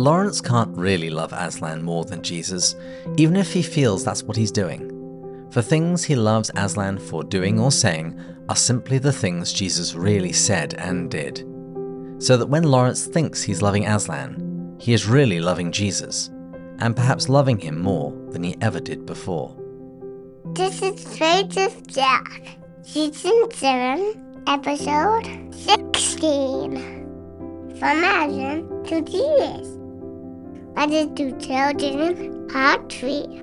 Lawrence can't really love Aslan more than Jesus, even if he feels that's what he's doing. For things he loves Aslan for doing or saying are simply the things Jesus really said and did. So that when Lawrence thinks he's loving Aslan, he is really loving Jesus, and perhaps loving him more than he ever did before. This is Faith Jack, Season 7, Episode 16. From Aslan to Jesus. What is do children 3.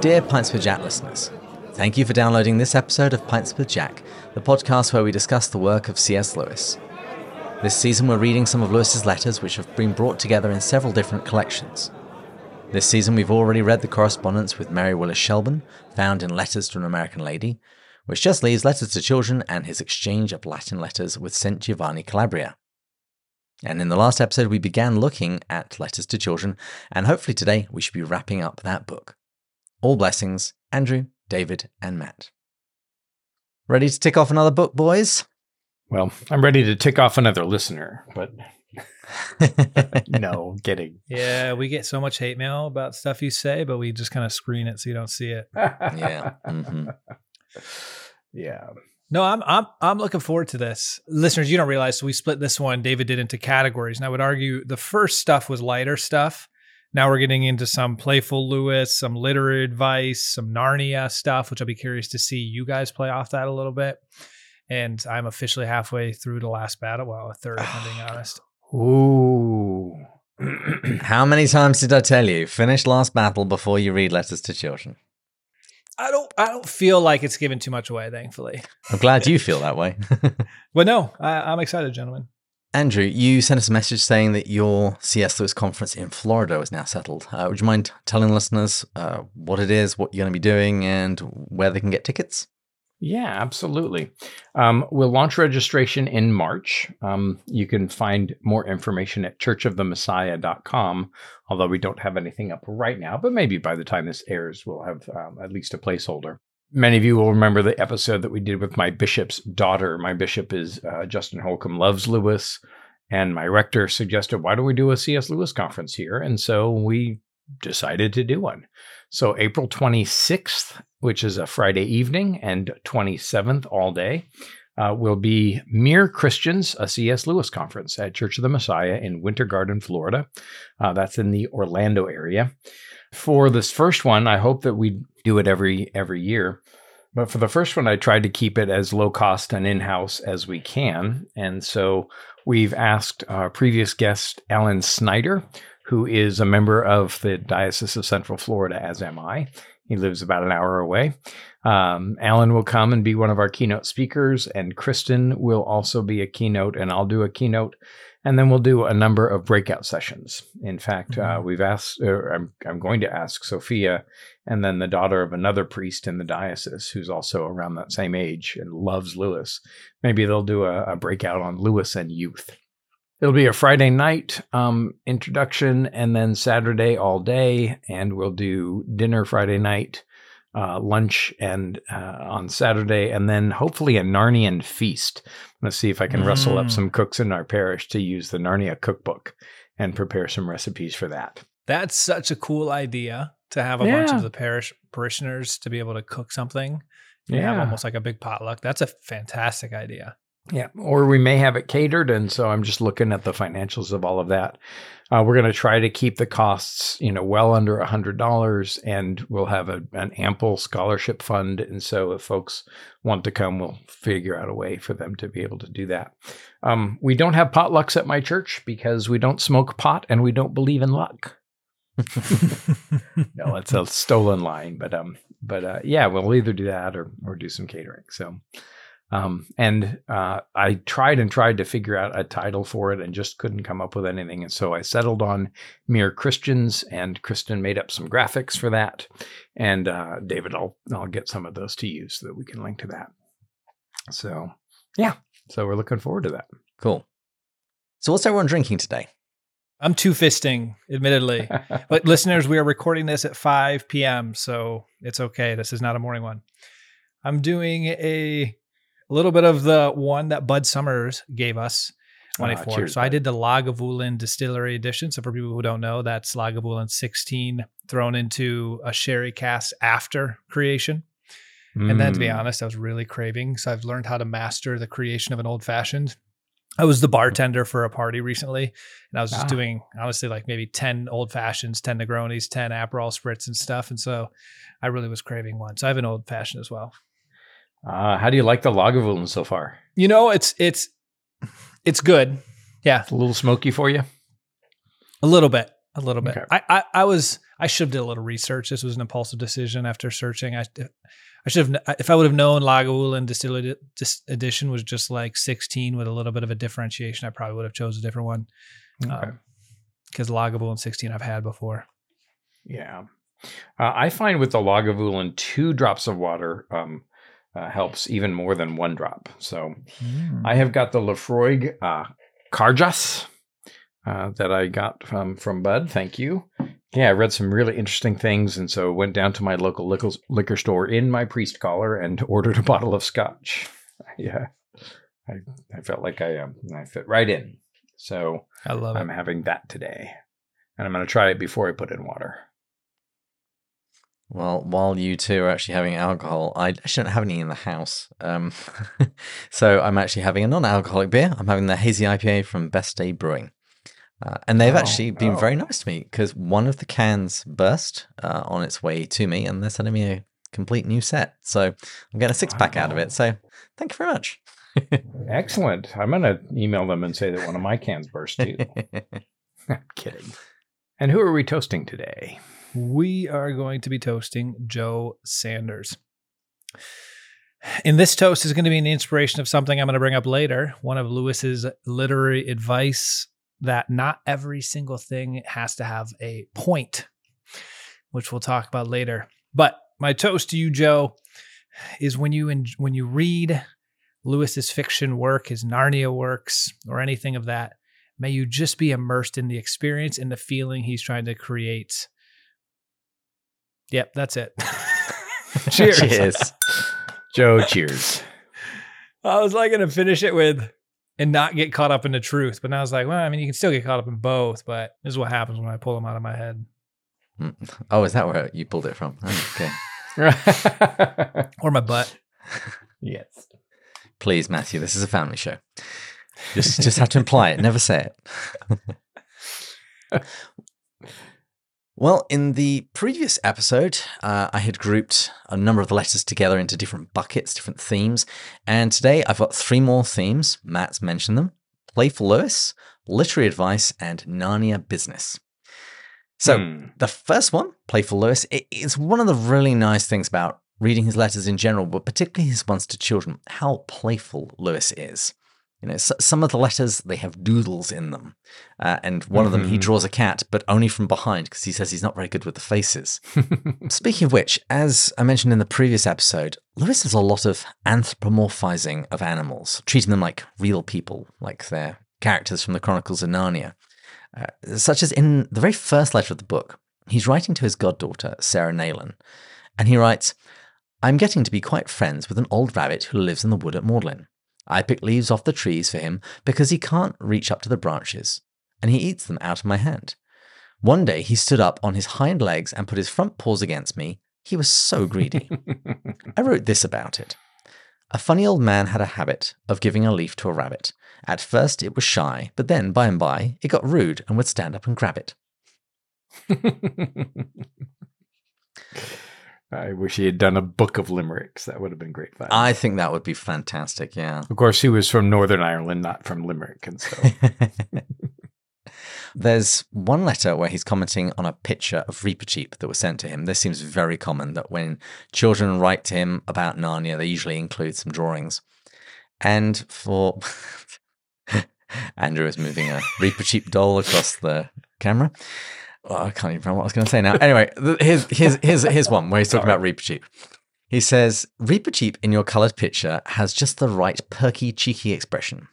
Dear Pints with Jack listeners, thank you for downloading this episode of Pints with Jack, the podcast where we discuss the work of C.S. Lewis. This season we're reading some of Lewis's letters which have been brought together in several different collections. This season we've already read the correspondence with Mary Willis Shelburne, found in Letters to an American Lady, which just leaves Letters to Children and his exchange of Latin letters with St. Giovanni Calabria. And in the last episode, we began looking at Letters to Children, and hopefully today we should be wrapping up that book. All blessings, Andrew, David, and Matt. Ready to tick off another book, boys? Well, I'm ready to tick off another listener, but no, kidding. Yeah, we get so much hate mail about stuff you say, but we just kind of screen it so you don't see it. yeah. Mm-hmm. Yeah. No, I'm I'm I'm looking forward to this. Listeners, you don't realize we split this one David did into categories. And I would argue the first stuff was lighter stuff. Now we're getting into some playful Lewis, some literary advice, some Narnia stuff, which I'll be curious to see you guys play off that a little bit. And I'm officially halfway through the last battle. Well, a third, if I'm being honest. Ooh. How many times did I tell you? Finish last battle before you read Letters to Children. I don't I don't feel like it's given too much away, thankfully. I'm glad you feel that way. but no, I, I'm excited, gentlemen. Andrew, you sent us a message saying that your C.S. Lewis conference in Florida is now settled. Uh, would you mind telling listeners uh, what it is, what you're going to be doing, and where they can get tickets? Yeah, absolutely. Um, we'll launch registration in March. Um, you can find more information at churchofthemessiah.com, although we don't have anything up right now, but maybe by the time this airs, we'll have um, at least a placeholder. Many of you will remember the episode that we did with my bishop's daughter. My bishop is uh, Justin Holcomb Loves Lewis, and my rector suggested, why don't we do a C.S. Lewis conference here? And so we decided to do one. So April 26th, which is a Friday evening, and 27th all day, uh, will be Mere Christians, a C.S. Lewis conference at Church of the Messiah in Winter Garden, Florida. Uh, that's in the Orlando area. For this first one, I hope that we do it every every year. But for the first one, I tried to keep it as low cost and in house as we can. And so we've asked our previous guest, Alan Snyder, who is a member of the Diocese of Central Florida, as am I. He lives about an hour away. Um, Alan will come and be one of our keynote speakers, and Kristen will also be a keynote, and I'll do a keynote. And then we'll do a number of breakout sessions. In fact, uh, mm-hmm. uh, we've asked, I'm, I'm going to ask Sophia, and then the daughter of another priest in the diocese who's also around that same age and loves Lewis. Maybe they'll do a, a breakout on Lewis and youth. It'll be a Friday night um, introduction and then Saturday all day. And we'll do dinner Friday night, uh, lunch, and uh, on Saturday, and then hopefully a Narnian feast. Let's see if I can mm. rustle up mm. some cooks in our parish to use the Narnia cookbook and prepare some recipes for that. That's such a cool idea to have a yeah. bunch of the parish parishioners to be able to cook something. You yeah. have almost like a big potluck. That's a fantastic idea. Yeah, or we may have it catered, and so I'm just looking at the financials of all of that. Uh, we're going to try to keep the costs, you know, well under a hundred dollars, and we'll have a, an ample scholarship fund. And so, if folks want to come, we'll figure out a way for them to be able to do that. Um, we don't have potlucks at my church because we don't smoke pot and we don't believe in luck. no, it's a stolen line, but um, but uh, yeah, we'll either do that or or do some catering. So. Um, and uh, I tried and tried to figure out a title for it and just couldn't come up with anything. And so I settled on Mere Christians, and Kristen made up some graphics for that. And uh, David, I'll I'll get some of those to you so that we can link to that. So yeah, so we're looking forward to that. Cool. So what's everyone drinking today? I'm two fisting, admittedly. but listeners, we are recording this at 5 p.m., so it's okay. This is not a morning one. I'm doing a a little bit of the one that Bud Summers gave us. 24. Ah, cheers, so I did the Lagavulin Distillery Edition. So for people who don't know, that's Lagavulin 16 thrown into a sherry cask after creation. And then to be Mm. honest, I was really craving. So I've learned how to master the creation of an old fashioned. I was the bartender for a party recently, and I was just Ah. doing honestly like maybe 10 old fashions, 10 Negronis, 10 Aperol spritz and stuff. And so I really was craving one. So I have an old fashioned as well. Uh, how do you like the Lagavulin so far? You know, it's it's it's good. Yeah, It's a little smoky for you. a little bit, a little bit. Okay. I, I I was I should have did a little research. This was an impulsive decision after searching. I I should have if I would have known Lagavulin Distillery Dis- Edition was just like 16 with a little bit of a differentiation. I probably would have chose a different one Okay. because Lagavulin 16 I've had before. Yeah. Uh, I find with the Lagavulin, two drops of water um, uh, helps even more than one drop. So I have got the Laphroaig uh, Cairdeas uh, that I got from, from Bud. Thank you. Yeah, I read some really interesting things, and so went down to my local liquor, liquor store in my priest collar and ordered a bottle of scotch. Yeah, I, I felt like I um, I fit right in. So I love I'm it. having that today, and I'm going to try it before I put in water. Well, while you two are actually having alcohol, I don't have any in the house. Um, so I'm actually having a non-alcoholic beer. I'm having the hazy IPA from Best Day Brewing, uh, and they've Oh, actually been very oh. nice to me because one of the cans burst uh, on its way to me, and they're sending me a complete new set. So I'm getting a six pack out of it. So thank you very much. Excellent. I'm going to email them and say that one of my cans burst too. I'm kidding. And who are we toasting today? We are going to be toasting Joe Sanders. And this toast is going to be an inspiration of something I'm going to bring up later. One of Lewis's literary advice that not every single thing has to have a point, which we'll talk about later. But my toast to you, Joe, is when you en- when you read Lewis's fiction work, his Narnia works, or anything of that, may you just be immersed in the experience and the feeling he's trying to create. Yep, that's it. Cheers. Cheers. Joe, cheers. I was like going to finish it with and not get caught up in the truth, but now I was like, well, I mean, you can still get caught up in both, but this is what happens when I pull them out of my head Mm. Oh, is that where you pulled it from? Oh, Okay. or my butt. yes. Please, Matthew, this is a family show. Just, just have to imply it. Never say it. Well, in the previous episode, uh, I had grouped a number of the letters together into different buckets, different themes. And today I've got three more themes. Matt's mentioned them Playful Lewis, Literary Advice, and Narnia Business. So, Hmm. the first one, Playful Lewis, it is one of the really nice things about reading his letters in general, but particularly his ones to children, how playful Lewis is. You know, some of the letters, they have doodles in them. Uh, and one of them, he Mhm. draws a cat, but only from behind because he says he's not very good with the faces. Speaking of which, as I mentioned in the previous episode, Lewis does a lot of anthropomorphizing of animals, treating them like real people, like they're characters from the Chronicles of Narnia. Uh, such as in the very first letter of the book, he's writing to his goddaughter, Sarah Neylan, and he writes, I'm getting to be quite friends with an old rabbit who lives in the wood at Magdalen. I pick leaves off the trees for him because he can't reach up to the branches, and he eats them out of my hand. One day he stood up on his hind legs and put his front paws against me. He was so greedy. I wrote this about it. A funny old man had a habit of giving a leaf to a rabbit. At first it was shy, but then by and by it got rude and would stand up and grab it. I wish he had done a book of limericks. That would have been great fun. I think that would be fantastic, yeah. of course, he was from Northern Ireland, not from Limerick, and so There's one letter where he's commenting on a picture of Reaper Reepicheep that was sent to him. This seems very common that when children write to him about Narnia, they usually include some drawings. And for Andrew is moving a Reaper Reepicheep doll across the camera. Oh, I can't even remember what I was going to say now. Anyway, here's, here's, here's, here's one where he's talking about Reepicheep. He says, Reepicheep in your colored picture has just the right perky, cheeky expression.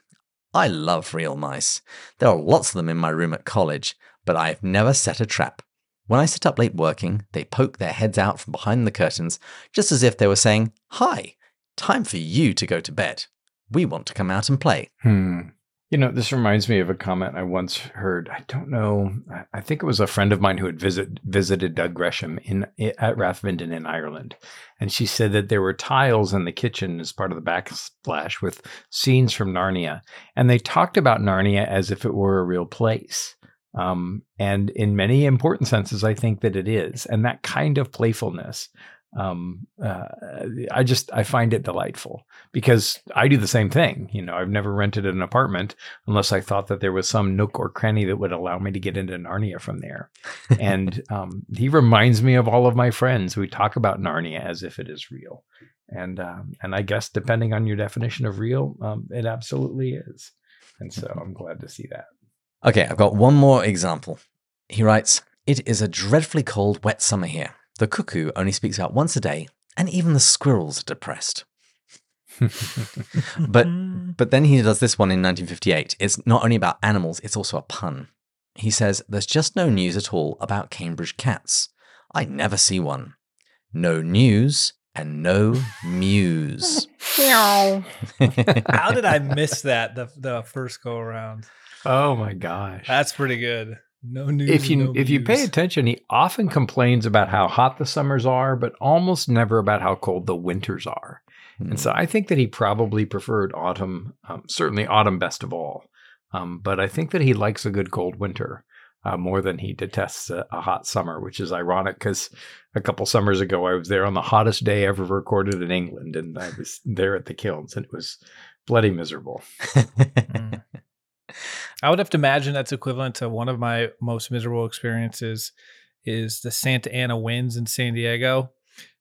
I love real mice. There are lots of them in my room at college, but I've never set a trap. When I sit up late working, they poke their heads out from behind the curtains, just as if they were saying, Hi, time for you to go to bed. We want to come out and play. Hmm. You know, this reminds me of a comment I once heard. I don't know. I think it was a friend of mine who had visit, visited Doug Gresham in at Rathvinden in Ireland, and she said that there were tiles in the kitchen as part of the backsplash with scenes from Narnia, and they talked about Narnia as if it were a real place. Um, and in many important senses, I think that it is, and that kind of playfulness um, uh, I just I find it delightful because I do the same thing. You know, I've never rented an apartment unless I thought that there was some nook or cranny that would allow me to get into Narnia from there. and um, he reminds me of all of my friends. We talk about Narnia as if it is real, and um, and I guess depending on your definition of real, um, it absolutely is. And so I'm glad to see that. Okay, I've got one more example. He writes, "It is a dreadfully cold, wet summer here." The cuckoo only speaks out once a day, and even the squirrels are depressed. but but then he does this one in 1958. It's not only about animals, it's also a pun. He says, There's just no news at all about Cambridge cats. I never see one. No news and no muse. How did I miss that the, the first go around? Oh my gosh. That's pretty good. No news. If you no if you pay attention, he often complains about how hot the summers are, but almost never about how cold the winters are. And so I think that he probably preferred autumn, um, certainly autumn best of all. Um, but I think that he likes a good cold winter uh, more than he detests a, a hot summer, which is ironic because a couple summers ago I was there on the hottest day ever recorded in England, and I was there at the kilns, and it was bloody miserable. I would have to imagine that's equivalent to one of my most miserable experiences is the Santa Ana winds in San Diego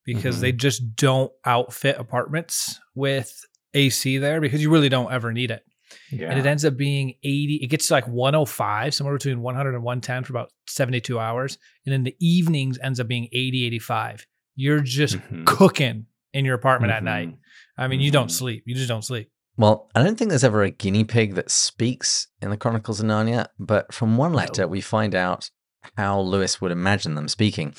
because Mhm. they just don't outfit apartments with AC there because you really don't ever need it. Yeah. And it ends up being 80, it gets to like 105, somewhere between 100 and 110 for about 72 hours. And in the evenings ends up being 80, 85. You're just Mhm. cooking in your apartment at Mhm. night. I mean, you don't Mhm. sleep. You just don't sleep. Well, I don't think there's ever a guinea pig that speaks in the Chronicles of Narnia, but from one letter, we find out how Lewis would imagine them speaking.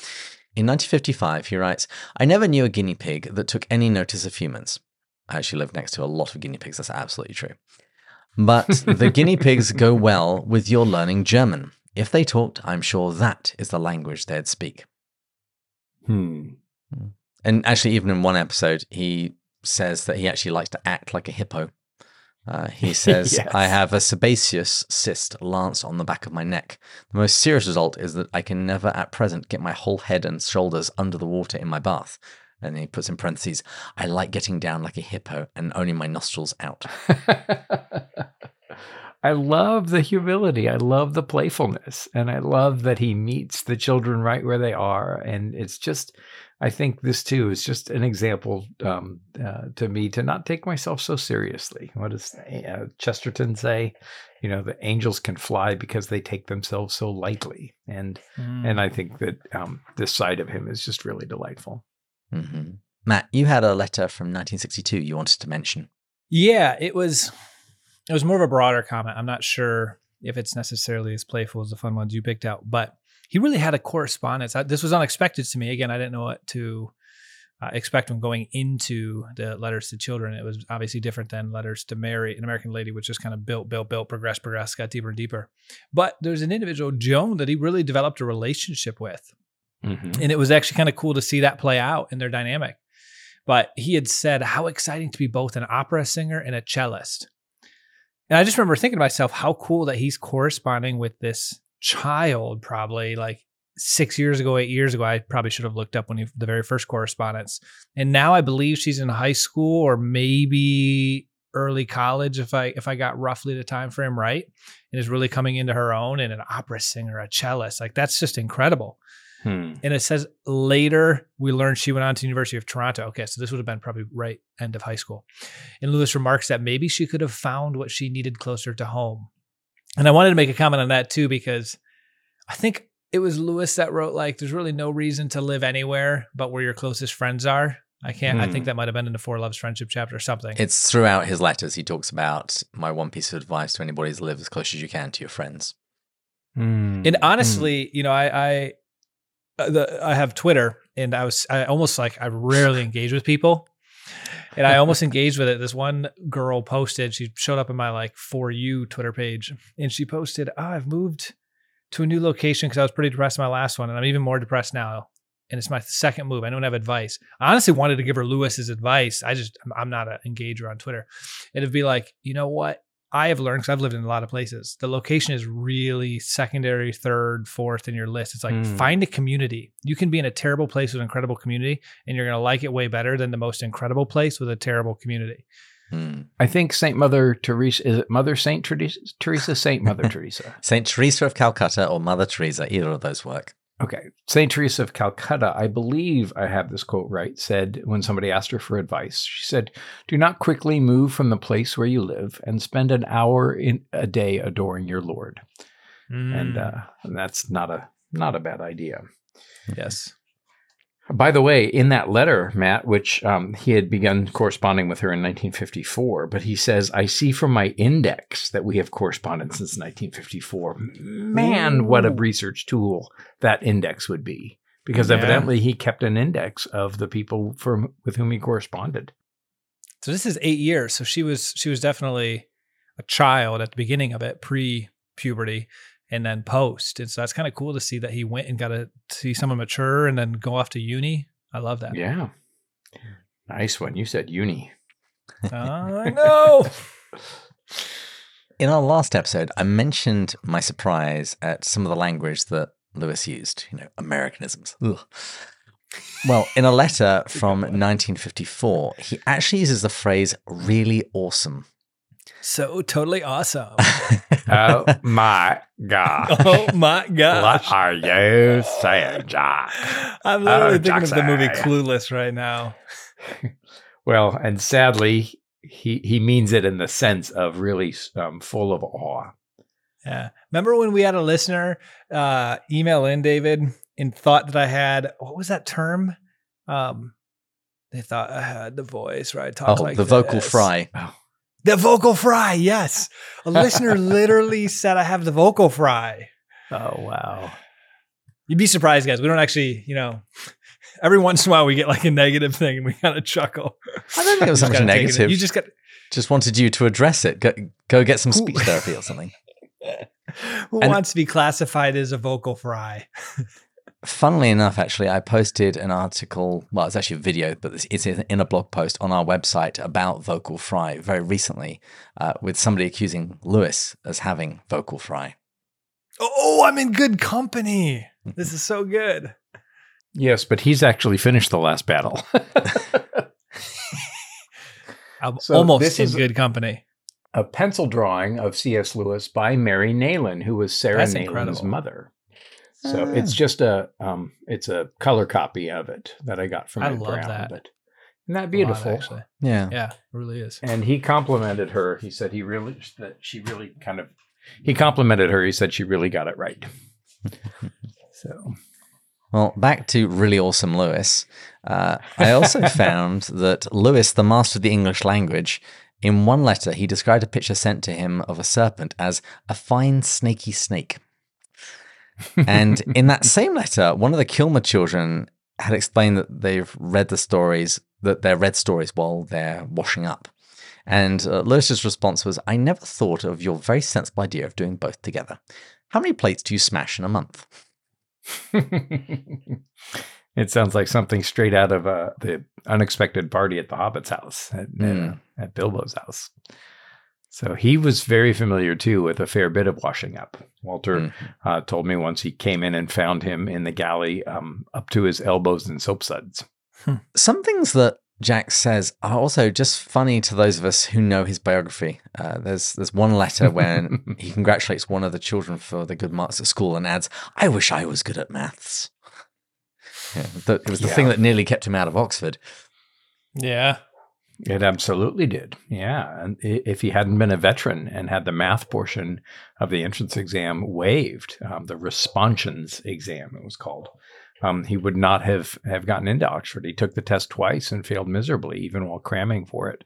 In 1955, he writes, I never knew a guinea pig that took any notice of humans. I actually live next to a lot of guinea pigs. That's absolutely true. But the guinea pigs go well with your learning German. If they talked, I'm sure that is the language they'd speak. Hmm. And actually, even in one episode, he says that he actually likes to act like a hippo. Uh, he says, Yes. I have a sebaceous cyst lanced on the back of my neck. The most serious result is that I can never at present get my whole head and shoulders under the water in my bath. And he puts in parentheses, I like getting down like a hippo and only my nostrils out. I love the humility. I love the playfulness. And I love that he meets the children right where they are. And it's just, I think this too is just an example um, uh, to me to not take myself so seriously. What does uh, Chesterton say? You know, the angels can fly because they take themselves so lightly. And and I think that um, this side of him is just really delightful. hmm Matt, you had a letter from 1962 you wanted to mention. Yeah, it was it was more of a broader comment. I'm not sure if it's necessarily as playful as the fun ones you picked out, but he really had a correspondence. I, this was unexpected to me. Again, I didn't know what to uh, expect when going into the letters to children. It was obviously different than letters to Mary, an American lady, which just kind of built, built, built, progressed, progressed, got deeper and deeper. But there's an individual, Joan, that he really developed a relationship with Mhm. and it was actually kind of cool to see that play out in their dynamic. But he had said how exciting to be both an opera singer and a cellist. And I just remember thinking to myself, how cool that he's corresponding with this child, probably like six years ago, eight years ago. I probably should have looked up when he, the very first correspondence. And now I believe she's in high school or maybe early college, if I if I got roughly the time frame right, and is really coming into her own and an opera singer, a cellist. Like that's just incredible. Hmm. And it says later we learned she went on to University of Toronto. Okay, so this would have been probably right end of high school. And Lewis remarks that maybe she could have found what she needed closer to home. And I wanted to make a comment on that too because I think it was Lewis that wrote like there's really no reason to live anywhere but where your closest friends are. I can't I Hmm. think that might have been in the Four Loves Friendship chapter or something. It's throughout his letters. He talks about my one piece of advice to anybody is live as close as you can to your friends. Hmm. And honestly, you know, I I Uh, the, I have Twitter, and I was I almost like I rarely engage with people, and I almost engaged with it. This one girl posted, she showed up in my like for you Twitter page, and she posted, "Oh, I've moved to a new location because I was pretty depressed in my last one, and I'm even more depressed now. And it's my second move. I don't have advice. I honestly wanted to give her Lewis's advice. I just I'm- I'm not an engager on Twitter. It'd be like, you know what? I have learned because I've lived in a lot of places. The location is really secondary, third, fourth in your list. It's like Mm. find a community. You can be in a terrible place with an incredible community, and you're gonna like it way better than the most incredible place with a terrible community. Hmm. I think Saint Mother Teresa is it Mother Saint Teresa, Teresa Saint Mother Teresa. Saint Teresa of Calcutta or Mother Teresa, either of those work. Okay. St. Teresa of Calcutta, I believe I have this quote right, said when somebody asked her for advice, she said, Do not quickly move from the place where you live and spend an hour in a day adoring your Lord. And, Mm. uh, and that's not a not a bad idea. yes. By the way, in that letter, Matt, which um, he had begun corresponding with her in 1954, but he says, I see from my index that we have corresponded since 1954. Man, what a research tool that index would be. Because Yeah. evidently he kept an index of the people with whom he corresponded. So this is eight years. So she was she was definitely a child at the beginning of it, pre puberty, and then post. And so that's kind of cool to see that he went and got to see someone mature and then go off to uni. I love that. Yeah. Nice one. You said uni. I know. In our last episode, I mentioned my surprise at some of the language that Lewis used, you know, Americanisms. Ugh. Well, in a letter from 1954, he actually uses the phrase really awesome. So totally awesome. Oh my God. oh my gosh. are you saying, Jack? I'm literally Oh, thinking of the movie Clueless right now. Well, and sadly, he he means it in the sense of really um, full of awe. Yeah. Remember when we had a listener uh, email in, David, and thought that I had what was that term? Um, they thought I had the voice, right? Talk Oh, like the vocal this. fry. The vocal fry, yes. A listener literally said I have the vocal fry. Oh wow! You'd be surprised, guys. We don't actually, you know, every once in a while we get like a negative thing and we kind of chuckle. I don't think it was You so just much gotta take it- negative. You just got Just wanted you to address it. Go, go get some speech therapy or something. who And- wants to be classified as a vocal fry? Funnily enough, actually, I posted an article. Well, it's actually a video, but it's- it's in a blog post on our website about vocal fry very recently, uh, with somebody accusing Lewis as having vocal fry. Oh, I'm in good company. This is so good. Yes, but he's actually finished the last battle. I'm So almost this in is- good company. a pencil drawing of C.S. Lewis by Mary Neylan, who was Sarah That's Neylan's incredible. mother. So Ah. it's just a um, it's a color copy of it that I got from I Ed love Brown. that. But isn't that A lot, beautiful? actually. Yeah. Yeah, it really is. and he complimented her. He said he really that she really kind of he complimented her. He said she really got it right. so Well, back to really awesome Lewis. Uh, I also found that Lewis, the master of the English language, in one letter, he described a picture sent to him of a serpent as a fine snaky snake. And in that same letter, one of the Kilmer children had explained that they've read the stories, that they're read stories while they're washing up. And uh, response was, I never thought of your very sensible idea of doing both together. How many plates do you smash in a month? it sounds like something straight out of uh, the unexpected party at the Hobbit's house at, at, uh, Mm. at Bilbo's house. So he was very familiar too with a fair bit of washing up. Walter Mm. uh, told me once he came in and found him in the galley um, up to his elbows in soap suds. Some things that Jack says are also just funny to those of us who know his biography. Uh, there's there's one letter when he congratulates one of the children for the good marks at school and adds, "I wish I was good at maths." Yeah, the, it was the thing that nearly kept him out of Oxford. Yeah. It absolutely did. Yeah. And if he hadn't been a veteran and had the math portion of the entrance exam waived, um, the responsions exam, it was called, um, he would not have, have gotten into Oxford. He took the test twice and failed miserably, even while cramming for it.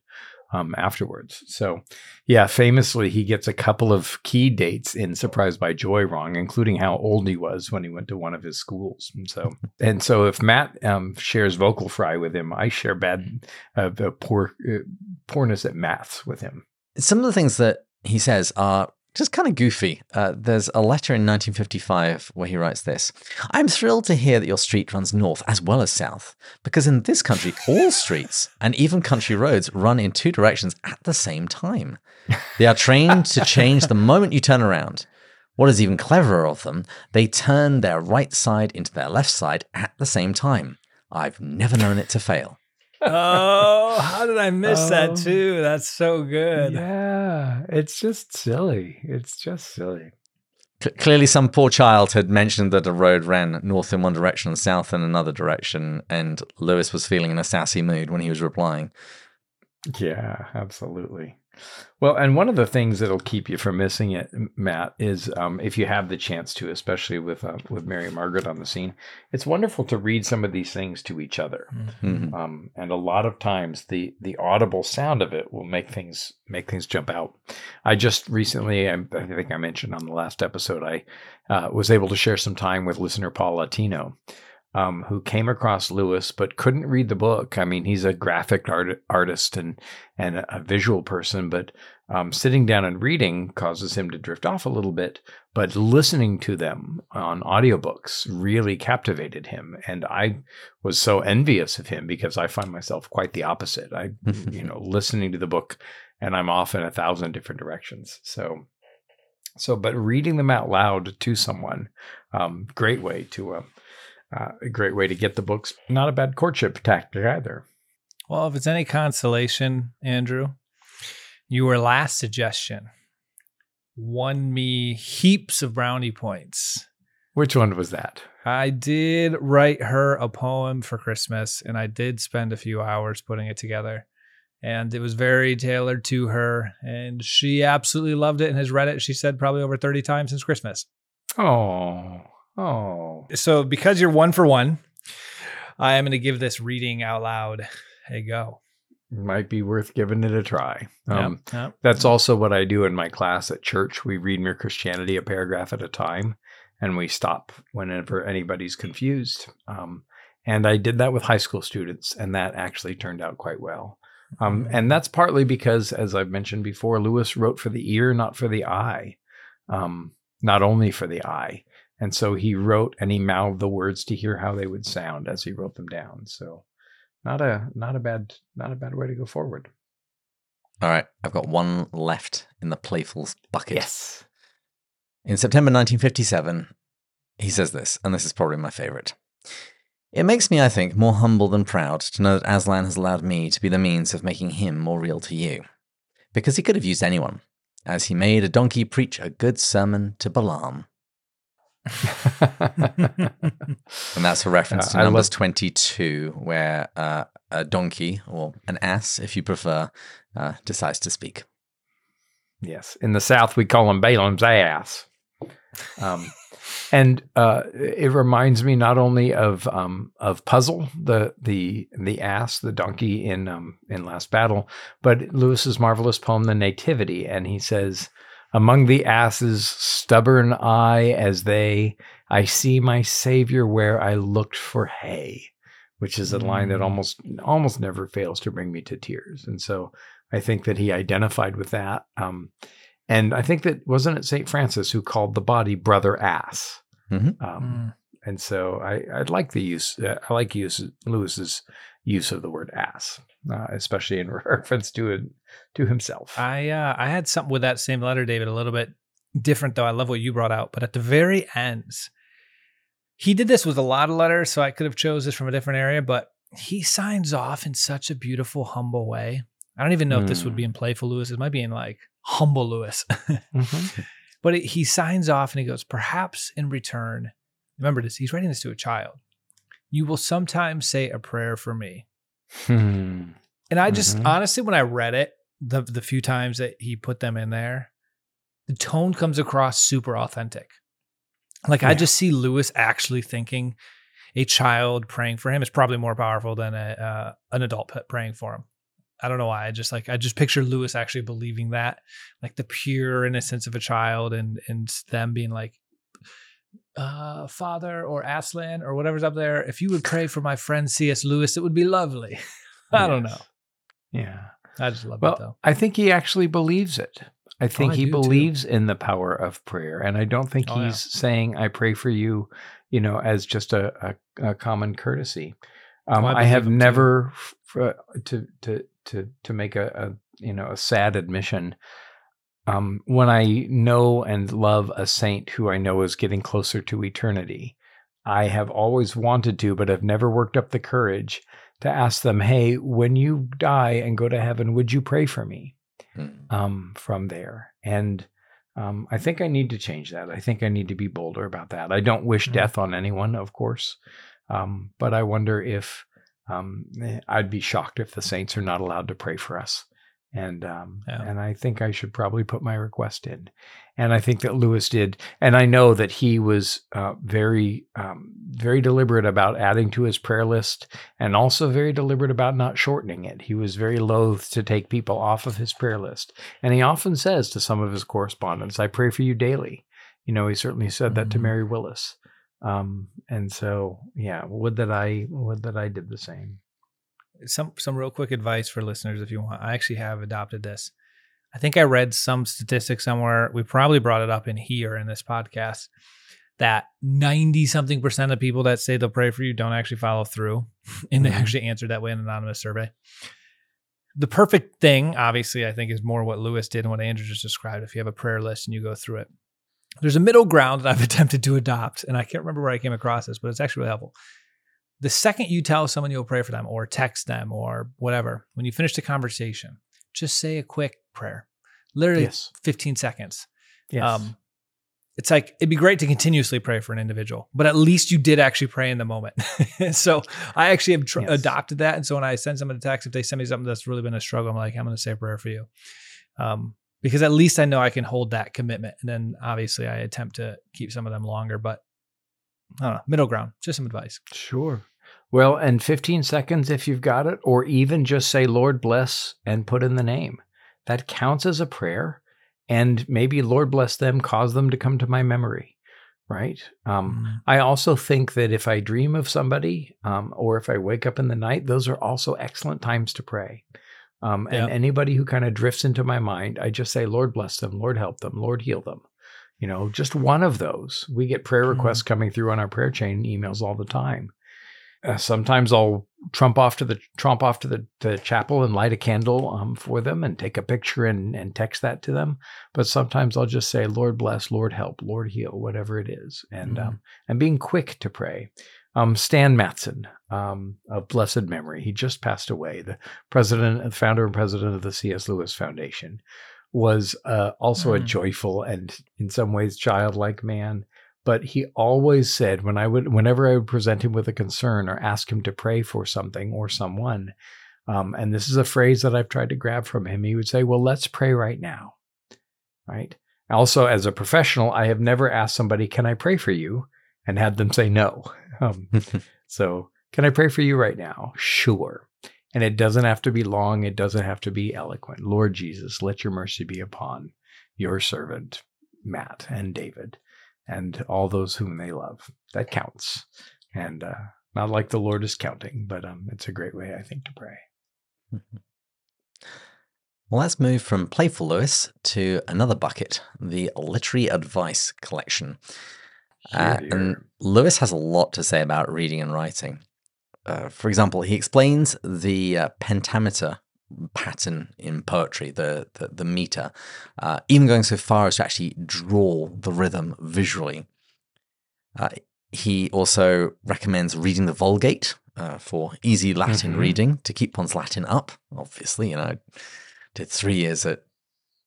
Um, afterwards. So, yeah, famously, he gets a couple of key dates in Surprised by Joy wrong, including how old he was when he went to one of his schools. And so, and so, if Matt um, shares vocal fry with him, I share bad, uh, poor uh, poorness at maths with him. Some of the things that he says are just kind of goofy. Uh, there's a letter in 1955 where he writes this I'm thrilled to hear that your street runs north as well as south, because in this country, all streets and even country roads run in two directions at the same time. They are trained to change the moment you turn around. What is even cleverer of them, they turn their right side into their left side at the same time. I've never known it to fail. Oh, how did I miss Oh. that um, too? That's so good. Yeah, it's just silly. It's just silly. C- clearly, some poor child had mentioned that a road ran north in one direction and south in another direction, and Lewis was feeling in a sassy mood when he was replying. Yeah, absolutely. Well, and one of the things that'll keep you from missing it, Matt, is um, if you have the chance to, especially with uh, with Mary and Margaret on the scene, it's wonderful to read some of these things to each other. Mhm. Um, and a lot of times, the the audible sound of it will make things make things jump out. I just recently, I, I think I mentioned on the last episode, I uh, was able to share some time with listener Paul Latino, um, who came across Lewis but couldn't read the book. I mean, he's a graphic art, artist and and a, visual person, but um, sitting down and reading causes him to drift off a little bit. But listening to them on audiobooks really captivated him, and I was so envious of him because I find myself quite the opposite. I, you know, listening to the book, and I'm off in a thousand different directions. So. So, but reading them out loud to someone, um, great way to uh, uh, a great way to get the books. Not a bad courtship tactic either. Well, if it's any consolation, Andrew, your last suggestion won me heaps of brownie points. Which one was that? I did write her a poem for Christmas and I did spend a few hours putting it together. And it was very tailored to her. And she absolutely loved it and has read it, she said, probably over 30 times since Christmas. Oh, oh, So, because you're one for one, I am going to give this reading out loud a go. might be worth giving it a try. Um, Yep, yep. That's also what I do in my class at church. We read Mere Christianity a paragraph at a time, and we stop whenever anybody's confused. Um, and I did that with high school students, and that actually turned out quite well. Um, and that's partly because, as I've mentioned before, Lewis wrote for the ear, not for the eye, um, not only for the eye. And so he wrote and he mouthed the words to hear how they would sound as he wrote them down. So, not a not a bad not a bad way to go forward. All right, I've got one left in the playfuls bucket. Yes. In September 1957, he says this, and this is probably my favorite. It makes me, I think, more humble than proud to know that Aslan has allowed me to be the means of making him more real to you. Because he could have used anyone, as he made a donkey preach a good sermon to Balaam. And that's a reference Uh, to Numbers love- 22, where uh, a donkey, or an ass, if you prefer, uh, decides to speak. yes. In the South, we call him Balaam's ass. Um, and uh, it reminds me not only of um, of Puzzle, the the the ass, the donkey in um, in Last Battle, but Lewis's marvelous poem, The Nativity, and he says, "Among the asses, stubborn I as they, I see my Savior where I looked for hay." Which is a line that Mm. almost almost never fails to bring me to tears, and so I think that he identified with that. Um, and I think that wasn't it St. Francis who called the body brother ass. Mhm. Um, Mm. and so I, I like the use, uh, I like use Lewis's use of the word ass, uh, especially in reference to it, to himself. I uh, I had something with that same letter, David, a little bit different though. I love what you brought out, but at the very ends, he did this with a lot of letters, so I could have chose this from a different area, but he signs off in such a beautiful, humble way. I don't even know if this would be in playful Lewis. It might be in like humble Lewis. Mhm. but it, he signs off and he goes, perhaps in return, remember this, he's writing this to a child. You will sometimes say a prayer for me. Hmm. And I just Mhm. honestly, when I read it, the the few times that he put them in there, the tone comes across super authentic. Like I just see Lewis actually thinking a child praying for him is probably more powerful than a uh, an adult praying for him. I don't know why. I just like I just picture Lewis actually believing that, like the pure innocence of a child, and and them being like, uh, Father or Aslan or whatever's up there. If you would pray for my friend C.S. Lewis, it would be lovely. I don't know. Yeah. I just love well, it though. I think he actually believes it. I think I he do, too. believes in the power of prayer, and I don't think Oh, yeah. he's saying "I pray for you," you know, as just a, a, a common courtesy. Um, Oh, I I, have believe him, too. never f- f- to to to to make a, a you know a sad admission. Um, when I know and love a saint who I know is getting closer to eternity, I have always wanted to, but have never worked up the courage to ask them, "Hey, when you die and go to heaven, would you pray for me?" Mm. um, from there. And um, I think I need to change that. I think I need to be bolder about that. I don't wish Mhm. death on anyone, of course, um, but I wonder if um, eh, I'd be shocked if the saints are not allowed to pray for us. And um, Yeah. and I think I should probably put my request in. And I think that Lewis did. And I know that he was uh, very um, very deliberate about adding to his prayer list and also very deliberate about not shortening it. He was very loath to take people off of his prayer list. And he often says to some of his correspondents, I pray for you daily. You know, he certainly said that to Mhm. Mary Willis. Um, and so, yeah, would that I would that I did the same. Some some real quick advice for listeners if you want. I actually have adopted this. I think I read some statistic somewhere. We probably brought it up in here in this podcast that 90 something percent of people that say they'll pray for you don't actually follow through. And they Mhm. actually answered that way in an anonymous survey. The perfect thing, obviously, I think is more what Lewis did and what Andrew just described. If you have a prayer list and you go through it, there's a middle ground that I've attempted to adopt. And I can't remember where I came across this, but it's actually really helpful the second you tell someone you'll pray for them or text them or whatever, when you finish the conversation, just say a quick prayer. Literally Yes. 15 seconds. Yes. Um, it's like it'd be great to continuously pray for an individual, but at least you did actually pray in the moment. so I actually have tr- Yes. adopted that, and so when I send someone a text, if they send me something that's really been a struggle, I'm like, I'm going to say a prayer for you, um, because at least I know I can hold that commitment. And then obviously I attempt to keep some of them longer, but I don't know, middle ground. Just some advice. Sure. Well, and 15 seconds if you've got it, or even just say, Lord bless and put in the name. That counts as a prayer. And maybe, Lord bless them, cause them to come to my memory. Right. Um, Mm. I also think that if I dream of somebody um, or if I wake up in the night, those are also excellent times to pray. Um, and Yeah. anybody who kind of drifts into my mind, I just say, Lord bless them, Lord help them, Lord heal them. You know, just one of those. We get prayer Mhm. requests coming through on our prayer chain emails all the time. Uh, sometimes I'll trump off to the tromp off to the, the chapel and light a candle um, for them and take a picture and, and text that to them. But sometimes I'll just say, Lord bless, Lord help, Lord heal, whatever it is, and Mhm. um, and being quick to pray. Um, Stan Mattson, um, of blessed memory, he just passed away. The president, the founder and president of the C.S. Lewis Foundation, was uh, also a Mm. joyful and in some ways childlike man. But he always said when I would, whenever I would present him with a concern or ask him to pray for something or someone, um, and this is a phrase that I've tried to grab from him, he would say, "Well, let's pray right now." Right. Also, as a professional, I have never asked somebody, "Can I pray for you?" and had them say no. Um, so, can I pray for you right now? Sure. And it doesn't have to be long. It doesn't have to be eloquent. Lord Jesus, let your mercy be upon your servant, Matt and David, and all those whom they love. That counts. And uh, not like the Lord is counting, but um, it's a great way, I think, to pray. Well, let's move from Playful Lewis to another bucket, the literary advice collection. Uh, and. Lewis has a lot to say about reading and writing. Uh, for example, he explains the uh, pentameter pattern in poetry, the the, the meter, uh, even going so far as to actually draw the rhythm visually. Uh, he also recommends reading the Vulgate uh, for easy Latin Mhm. reading to keep one's Latin up. Obviously, you know, I did three years at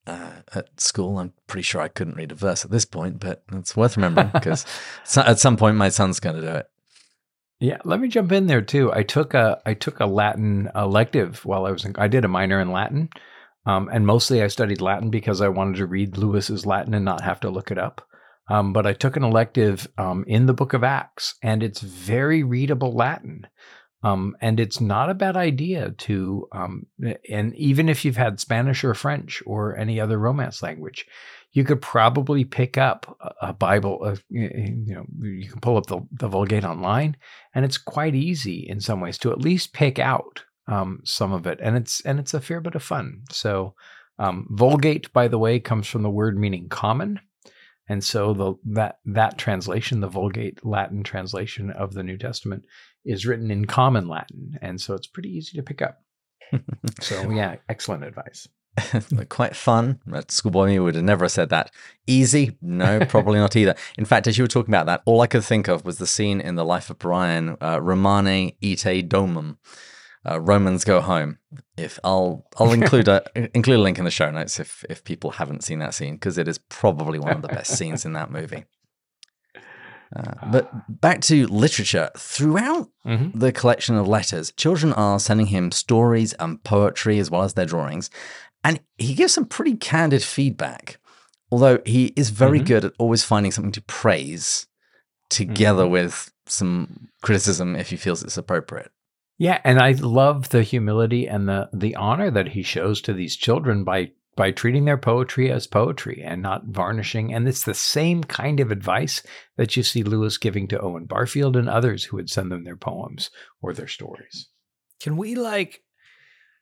uh, at school. I'm pretty sure I couldn't read a verse at this point, but it's worth remembering because at some point my son's going to do it. Yeah, let me jump in there too. I took a I took a Latin elective while I was in. I did a minor in Latin, um, and mostly I studied Latin because I wanted to read Lewis's Latin and not have to look it up. Um, but I took an elective um, in the Book of Acts, and it's very readable Latin. Um, and it's not a bad idea to, um, and even if you've had Spanish or French or any other Romance language, you could probably pick up a Bible. Uh, you know, you can pull up the, the Vulgate online, and it's quite easy in some ways to at least pick out um, some of it, and it's and it's a fair bit of fun. So, um, Vulgate, by the way, comes from the word meaning common, and so the that that translation, the Vulgate Latin translation of the New Testament, is written in common Latin, and so it's pretty easy to pick up. so yeah, excellent advice. quite fun. Schoolboy me would have never said that. Easy? No, probably not either. In fact, as you were talking about that, all I could think of was the scene in The Life of Brian, uh, Romane ite domum. Uh, Romans go home. If I'll I'll include a include a link in the show notes if if people haven't seen that scene because it is probably one of the best scenes in that movie. Uh, but back to literature. Throughout mm-hmm. the collection of letters, children are sending him stories and poetry as well as their drawings. And he gives some pretty candid feedback, although he is very mm-hmm. good at always finding something to praise together mm-hmm. with some criticism if he feels it's appropriate. Yeah, and I love the humility and the the honor that he shows to these children by by treating their poetry as poetry and not varnishing. And it's the same kind of advice that you see Lewis giving to Owen Barfield and others who would send them their poems or their stories. Can we like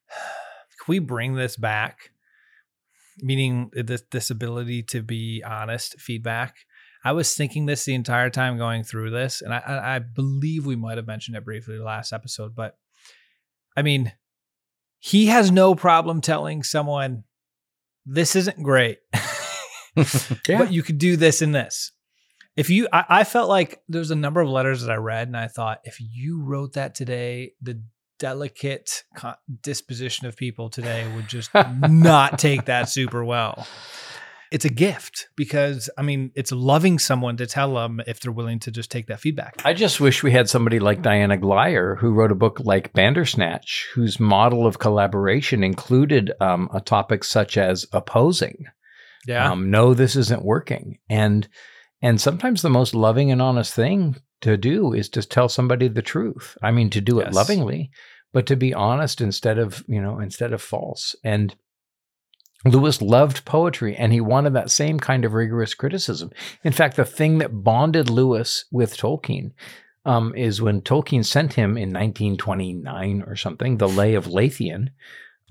we bring this back? Meaning this this ability to be honest feedback. I was thinking this the entire time going through this, and I, I believe we might have mentioned it briefly last episode, but I mean, he has no problem telling someone this isn't great, yeah. but you could do this and this. If you, I, I felt like there's a number of letters that I read, and I thought if you wrote that today, the delicate disposition of people today would just not take that super well. It's a gift because I mean it's loving someone to tell them if they're willing to just take that feedback. I just wish we had somebody like Diana Glyer who wrote a book like Bandersnatch, whose model of collaboration included um, a topic such as opposing. Yeah. Um, no, this isn't working, and and sometimes the most loving and honest thing to do is to tell somebody the truth. I mean, to do yes. it lovingly, but to be honest instead of, you know, instead of false. And Lewis loved poetry and he wanted that same kind of rigorous criticism. In fact, the thing that bonded Lewis with Tolkien um, is when Tolkien sent him in 1929 or something, The Lay of Leithian,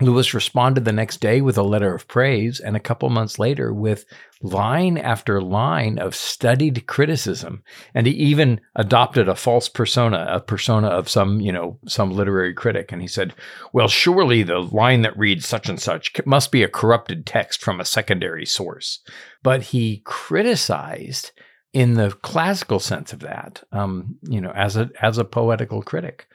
Lewis responded the next day with a letter of praise, and a couple months later with line after line of studied criticism. And he even adopted a false persona, a persona of some, you know, some literary critic. And he said, Well, surely the line that reads such and such must be a corrupted text from a secondary source. But he criticized in the classical sense of that, um, you know, as a as a poetical critic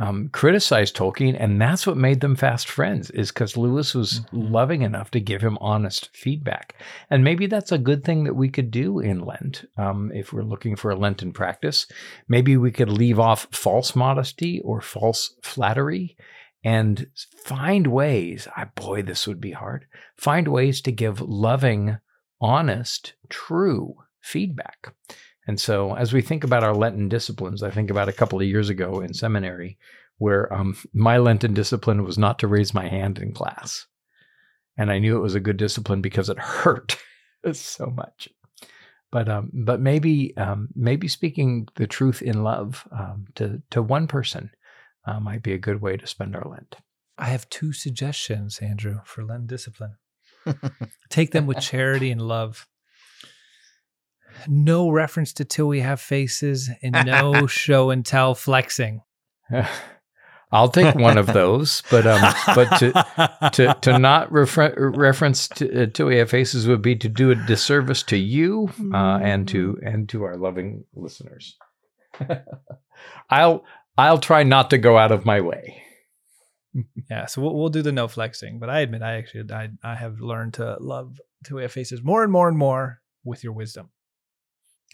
um, criticized Tolkien, and that's what made them fast friends. Is because Lewis was mm-hmm. loving enough to give him honest feedback, and maybe that's a good thing that we could do in Lent um, if we're looking for a Lenten practice. Maybe we could leave off false modesty or false flattery, and find ways. I boy, this would be hard. Find ways to give loving, honest, true feedback. And so, as we think about our Lenten disciplines, I think about a couple of years ago in seminary where um, my Lenten discipline was not to raise my hand in class. And I knew it was a good discipline because it hurt so much. But um, but maybe um, maybe speaking the truth in love um, to to one person uh, might be a good way to spend our Lent. I have two suggestions, Andrew, for Lent discipline. Take them with charity and love no reference to till we have faces and no show and tell flexing. I'll take one of those, but um, but to to to not refer- reference to, uh, till we have faces would be to do a disservice to you uh, and to and to our loving listeners. I'll I'll try not to go out of my way. yeah, so we'll, we'll do the no flexing, but I admit I actually I I have learned to love till we have faces more and more and more with your wisdom.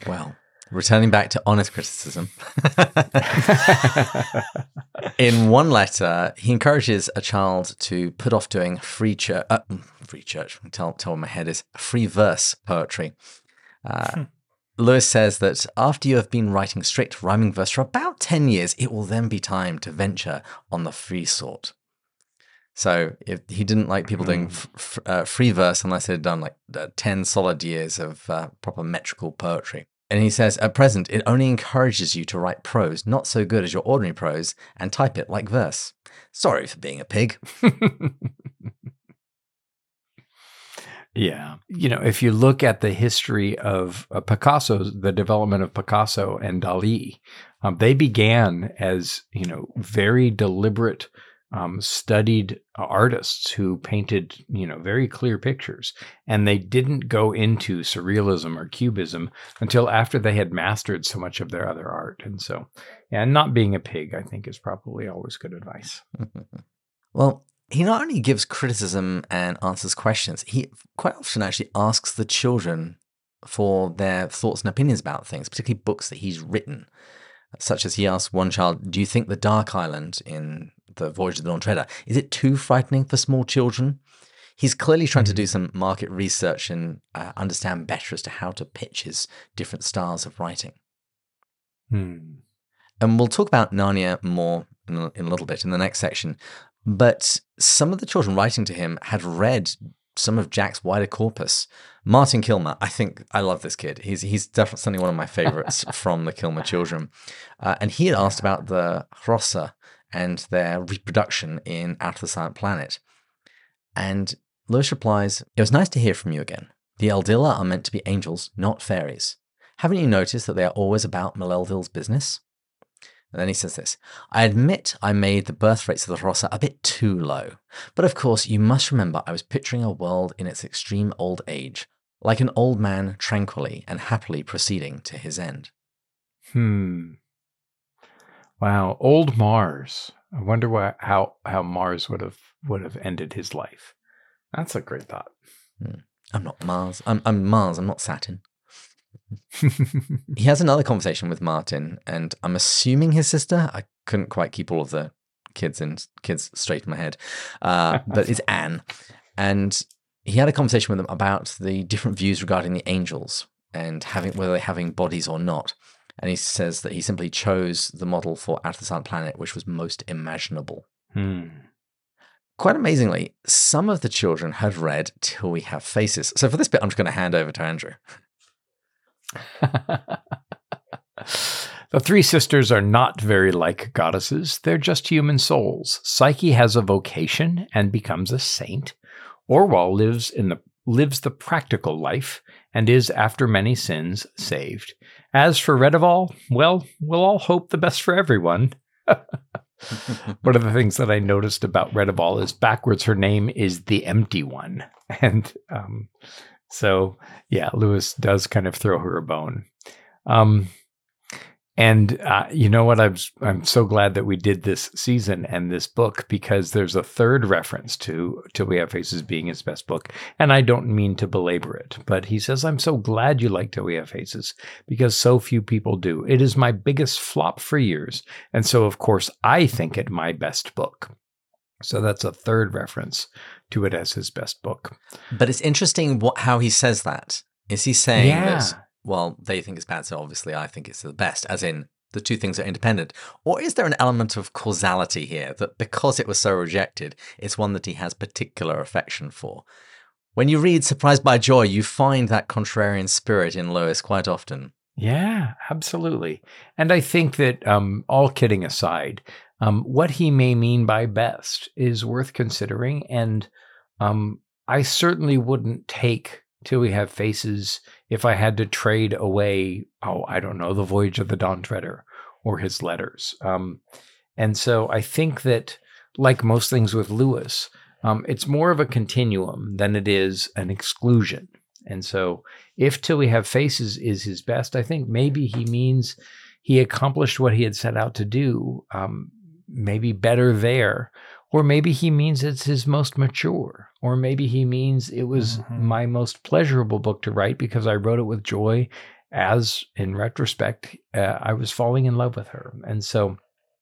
Well, returning back to honest criticism. in one letter, he encourages a child to put off doing free church, uh, free church. Tell tell my head is free verse poetry. Uh, hmm. Lewis says that after you have been writing strict rhyming verse for about 10 years, it will then be time to venture on the free sort. So if he didn't like people doing f- f- uh, free verse unless they had done like uh, 10 solid years of uh, proper metrical poetry. And he says, at present, it only encourages you to write prose not so good as your ordinary prose and type it like verse. Sorry for being a pig. Yeah. You know, if you look at the history of uh, Picasso, the development of Picasso and Dali, um, they began as, you know, very deliberate, um, studied artists who painted, you know, very clear pictures. And they didn't go into surrealism or cubism until after they had mastered so much of their other art. And so, yeah, not being a pig, I think, is probably always good advice. well, he not only gives criticism and answers questions, he quite often actually asks the children for their thoughts and opinions about things, particularly books that he's written. Such as he asked one child, Do you think the Dark Island in The Voyage of the Dawn Treader is it too frightening for small children? He's clearly trying mm-hmm. to do some market research and uh, understand better as to how to pitch his different styles of writing. Hmm. And we'll talk about Narnia more in a, in a little bit in the next section. But some of the children writing to him had read some of Jack's wider corpus. Martin Kilmer, I think I love this kid. He's he's definitely one of my favorites from the Kilmer children. Uh, and he had asked about the Hrossa and their reproduction in Out of the Silent Planet. And Lewis replies, It was nice to hear from you again. The Eldila are meant to be angels, not fairies. Haven't you noticed that they are always about Maleldil's business? And then he says this I admit I made the birth rates of the Hrossa a bit too low. But of course, you must remember I was picturing a world in its extreme old age, like an old man tranquilly and happily proceeding to his end. Hmm. Wow, old Mars. I wonder what, how how Mars would have would have ended his life. That's a great thought. Hmm. I'm not Mars. I'm I'm Mars. I'm not Saturn he has another conversation with Martin, and I'm assuming his sister. I couldn't quite keep all of the kids and kids straight in my head, uh, but it's Anne, and he had a conversation with them about the different views regarding the angels and having whether they're having bodies or not. And he says that he simply chose the model for Out of the Silent Planet, which was most imaginable. Hmm. Quite amazingly, some of the children had read Till We Have Faces. So for this bit, I'm just going to hand over to Andrew. the three sisters are not very like goddesses. They're just human souls. Psyche has a vocation and becomes a saint. Orual lives in the lives the practical life and is, after many sins, saved. As for Redival, well, we'll all hope the best for everyone. one of the things that I noticed about Redival is backwards her name is the empty one. And um, so yeah, Lewis does kind of throw her a bone. Um, and uh, you know what? I'm I'm so glad that we did this season and this book because there's a third reference to Till We Have Faces being his best book, and I don't mean to belabor it, but he says I'm so glad you like Till We Have Faces because so few people do. It is my biggest flop for years, and so of course I think it my best book. So that's a third reference to it as his best book. But it's interesting what how he says that. Is he saying yeah. that well, they think it's bad, so obviously I think it's the best, as in the two things are independent? Or is there an element of causality here that because it was so rejected, it's one that he has particular affection for? When you read Surprised by Joy, you find that contrarian spirit in Lewis quite often. Yeah, absolutely. And I think that, um, all kidding aside, um, what he may mean by best is worth considering. And um, I certainly wouldn't take Till We Have Faces if I had to trade away, oh, I don't know, The Voyage of the Dawn Treader or his letters. Um, and so I think that, like most things with Lewis, um, it's more of a continuum than it is an exclusion. And so if Till We Have Faces is his best, I think maybe he means he accomplished what he had set out to do um, maybe better there. Or maybe he means it's his most mature. Or maybe he means it was mm-hmm. my most pleasurable book to write because I wrote it with joy, as in retrospect, uh, I was falling in love with her. And so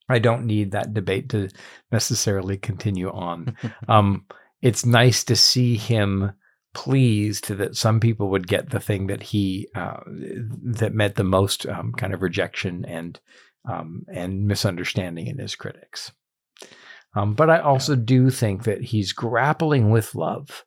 I don't need that debate to necessarily continue on. um, it's nice to see him pleased that some people would get the thing that he uh, that met the most um, kind of rejection and um, and misunderstanding in his critics. Um, but I also do think that he's grappling with love.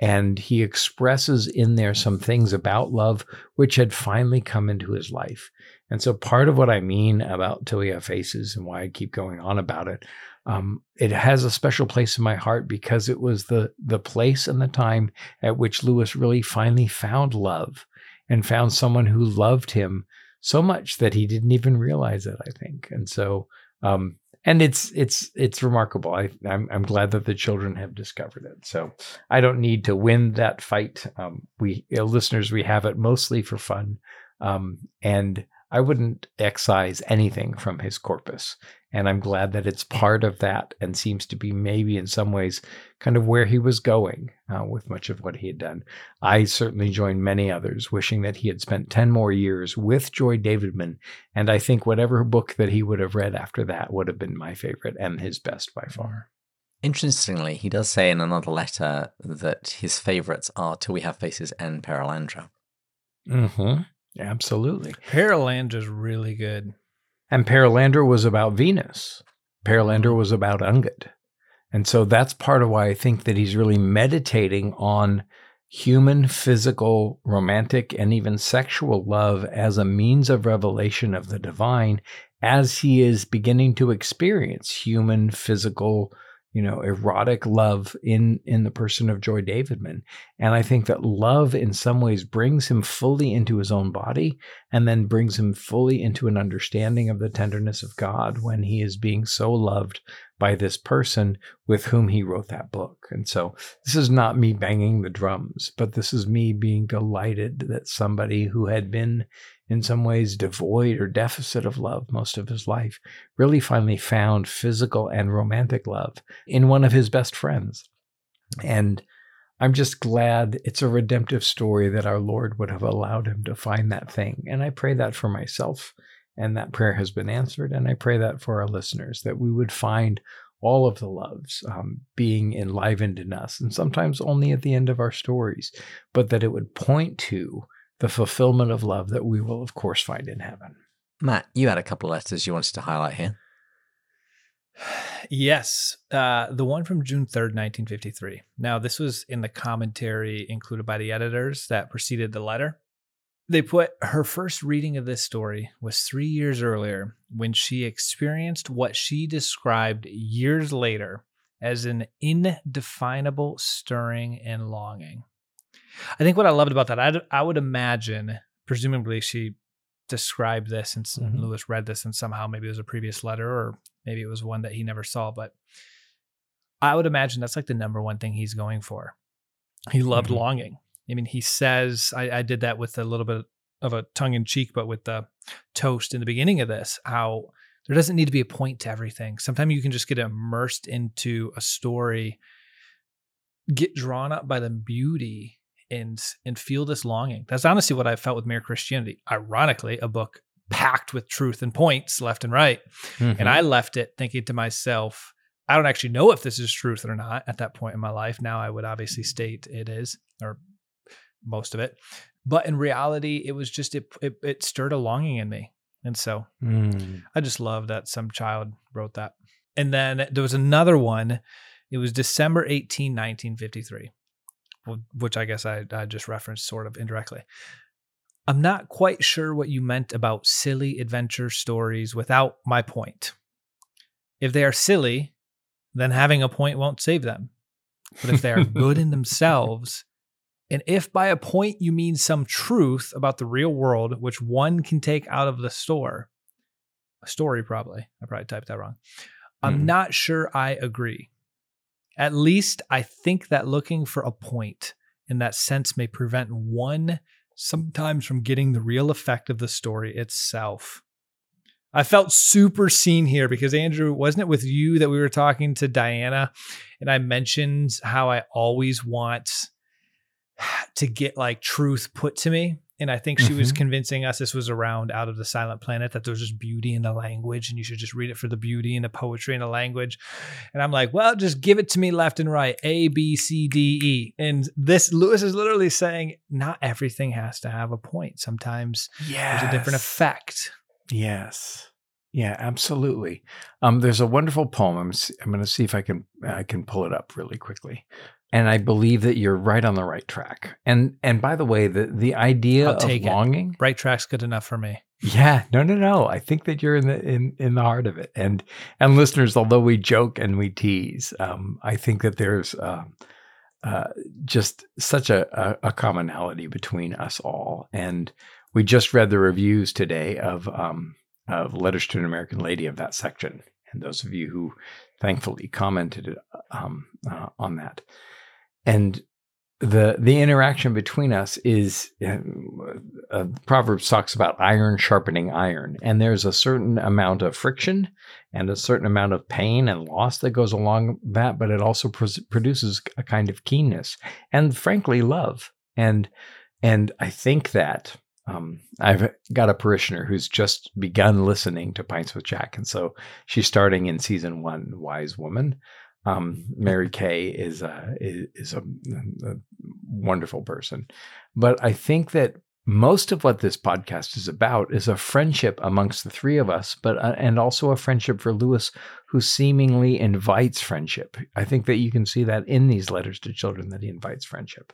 And he expresses in there some things about love which had finally come into his life. And so, part of what I mean about Till We Have Faces and why I keep going on about it, um, it has a special place in my heart because it was the the place and the time at which Lewis really finally found love and found someone who loved him so much that he didn't even realize it. I think, and so um, and it's it's it's remarkable. I I'm, I'm glad that the children have discovered it. So I don't need to win that fight. Um, we uh, listeners, we have it mostly for fun, um, and I wouldn't excise anything from his corpus. And I'm glad that it's part of that and seems to be maybe in some ways kind of where he was going uh, with much of what he had done. I certainly join many others wishing that he had spent 10 more years with Joy Davidman. And I think whatever book that he would have read after that would have been my favorite and his best by far. Interestingly, he does say in another letter that his favorites are Till We Have Faces and Perelandra. Mm-hmm. Absolutely. Perelandra's really good. And Perelandra was about Venus. Perelandra was about Ungit. And so that's part of why I think that he's really meditating on human, physical, romantic, and even sexual love as a means of revelation of the divine as he is beginning to experience human, physical, you know, erotic love in in the person of Joy Davidman. And I think that love in some ways brings him fully into his own body and then brings him fully into an understanding of the tenderness of God when he is being so loved by this person with whom he wrote that book. And so this is not me banging the drums, but this is me being delighted that somebody who had been in some ways devoid or deficit of love most of his life, really finally found physical and romantic love in one of his best friends. And I'm just glad it's a redemptive story that our Lord would have allowed him to find that thing. And I pray that for myself. And that prayer has been answered. And I pray that for our listeners, that we would find all of the loves um, being enlivened in us, and sometimes only at the end of our stories, but that it would point to the fulfillment of love that we will, of course, find in heaven. Matt, you had a couple of letters you wanted to highlight here. Yes, uh, the one from June 3rd, 1953. Now, this was in the commentary included by the editors that preceded the letter. They put her first reading of this story was three years earlier when she experienced what she described years later as an indefinable stirring and longing. I think what I loved about that, I, I would imagine, presumably she described this and mm-hmm. Lewis read this and somehow maybe it was a previous letter or maybe it was one that he never saw, but I would imagine that's like the number one thing he's going for. He loved mm-hmm. longing. I mean, he says, I, I did that with a little bit of a tongue in cheek, but with the toast in the beginning of this, how there doesn't need to be a point to everything. Sometimes you can just get immersed into a story, get drawn up by the beauty and and feel this longing. That's honestly what I felt with Mere Christianity. Ironically, a book packed with truth and points left and right. Mm-hmm. And I left it thinking to myself, I don't actually know if this is truth or not at that point in my life. Now I would obviously state it is, or most of it. But in reality, it was just it it, it stirred a longing in me. And so mm. I just love that some child wrote that. And then there was another one. It was December 18, 1953 which I guess I, I just referenced sort of indirectly. I'm not quite sure what you meant about silly adventure stories without my point. If they are silly, then having a point won't save them. But if they are good in themselves, and if by a point you mean some truth about the real world, which one can take out of the store, a story probably, I probably typed that wrong. I'm mm. not sure I agree. At least I think that looking for a point in that sense may prevent one sometimes from getting the real effect of the story itself. I felt super seen here because Andrew, wasn't it with you that we were talking to Diana and I mentioned how I always want to get like truth put to me And I think she was Mhm. convincing us this was around Out of the Silent Planet, that there's just beauty in the language and you should just read it for the beauty and the poetry and the language. And I'm like, well, just give it to me left and right A, B, C, D, E. And this, Lewis is literally saying, not everything has to have a point. Sometimes Yeah. there's a different effect. Yes. Yeah, absolutely. Um, there's a wonderful poem. I'm, I'm going to see if I can I can pull it up really quickly. And I believe that you're right on the right track. And and by the way, the the idea I'll of it. longing. Right track's good enough for me. Yeah, no, no, no. I think that you're in the in in the heart of it. And and listeners, although we joke and we tease, um, I think that there's um, uh, just such a, a a commonality between us all. And we just read the reviews today of um, of Letters to an American Lady of that section, and those of you who thankfully commented um, uh, on that, and the the interaction between us is um, uh, Proverbs talks about iron sharpening iron, and there's a certain amount of friction and a certain amount of pain and loss that goes along that, but it also pr- produces a kind of keenness and, frankly, love. And and I think that um, I've got a parishioner who's just begun listening to Pints with Jack, and so she's starting in season one, Wise Woman. Um, Mary Kay is a is, a, a wonderful person, but I think that most of what this podcast is about is a friendship amongst the three of us, but uh, and also a friendship for Lewis, who seemingly invites friendship. I think that you can see that in these letters to children that he invites friendship.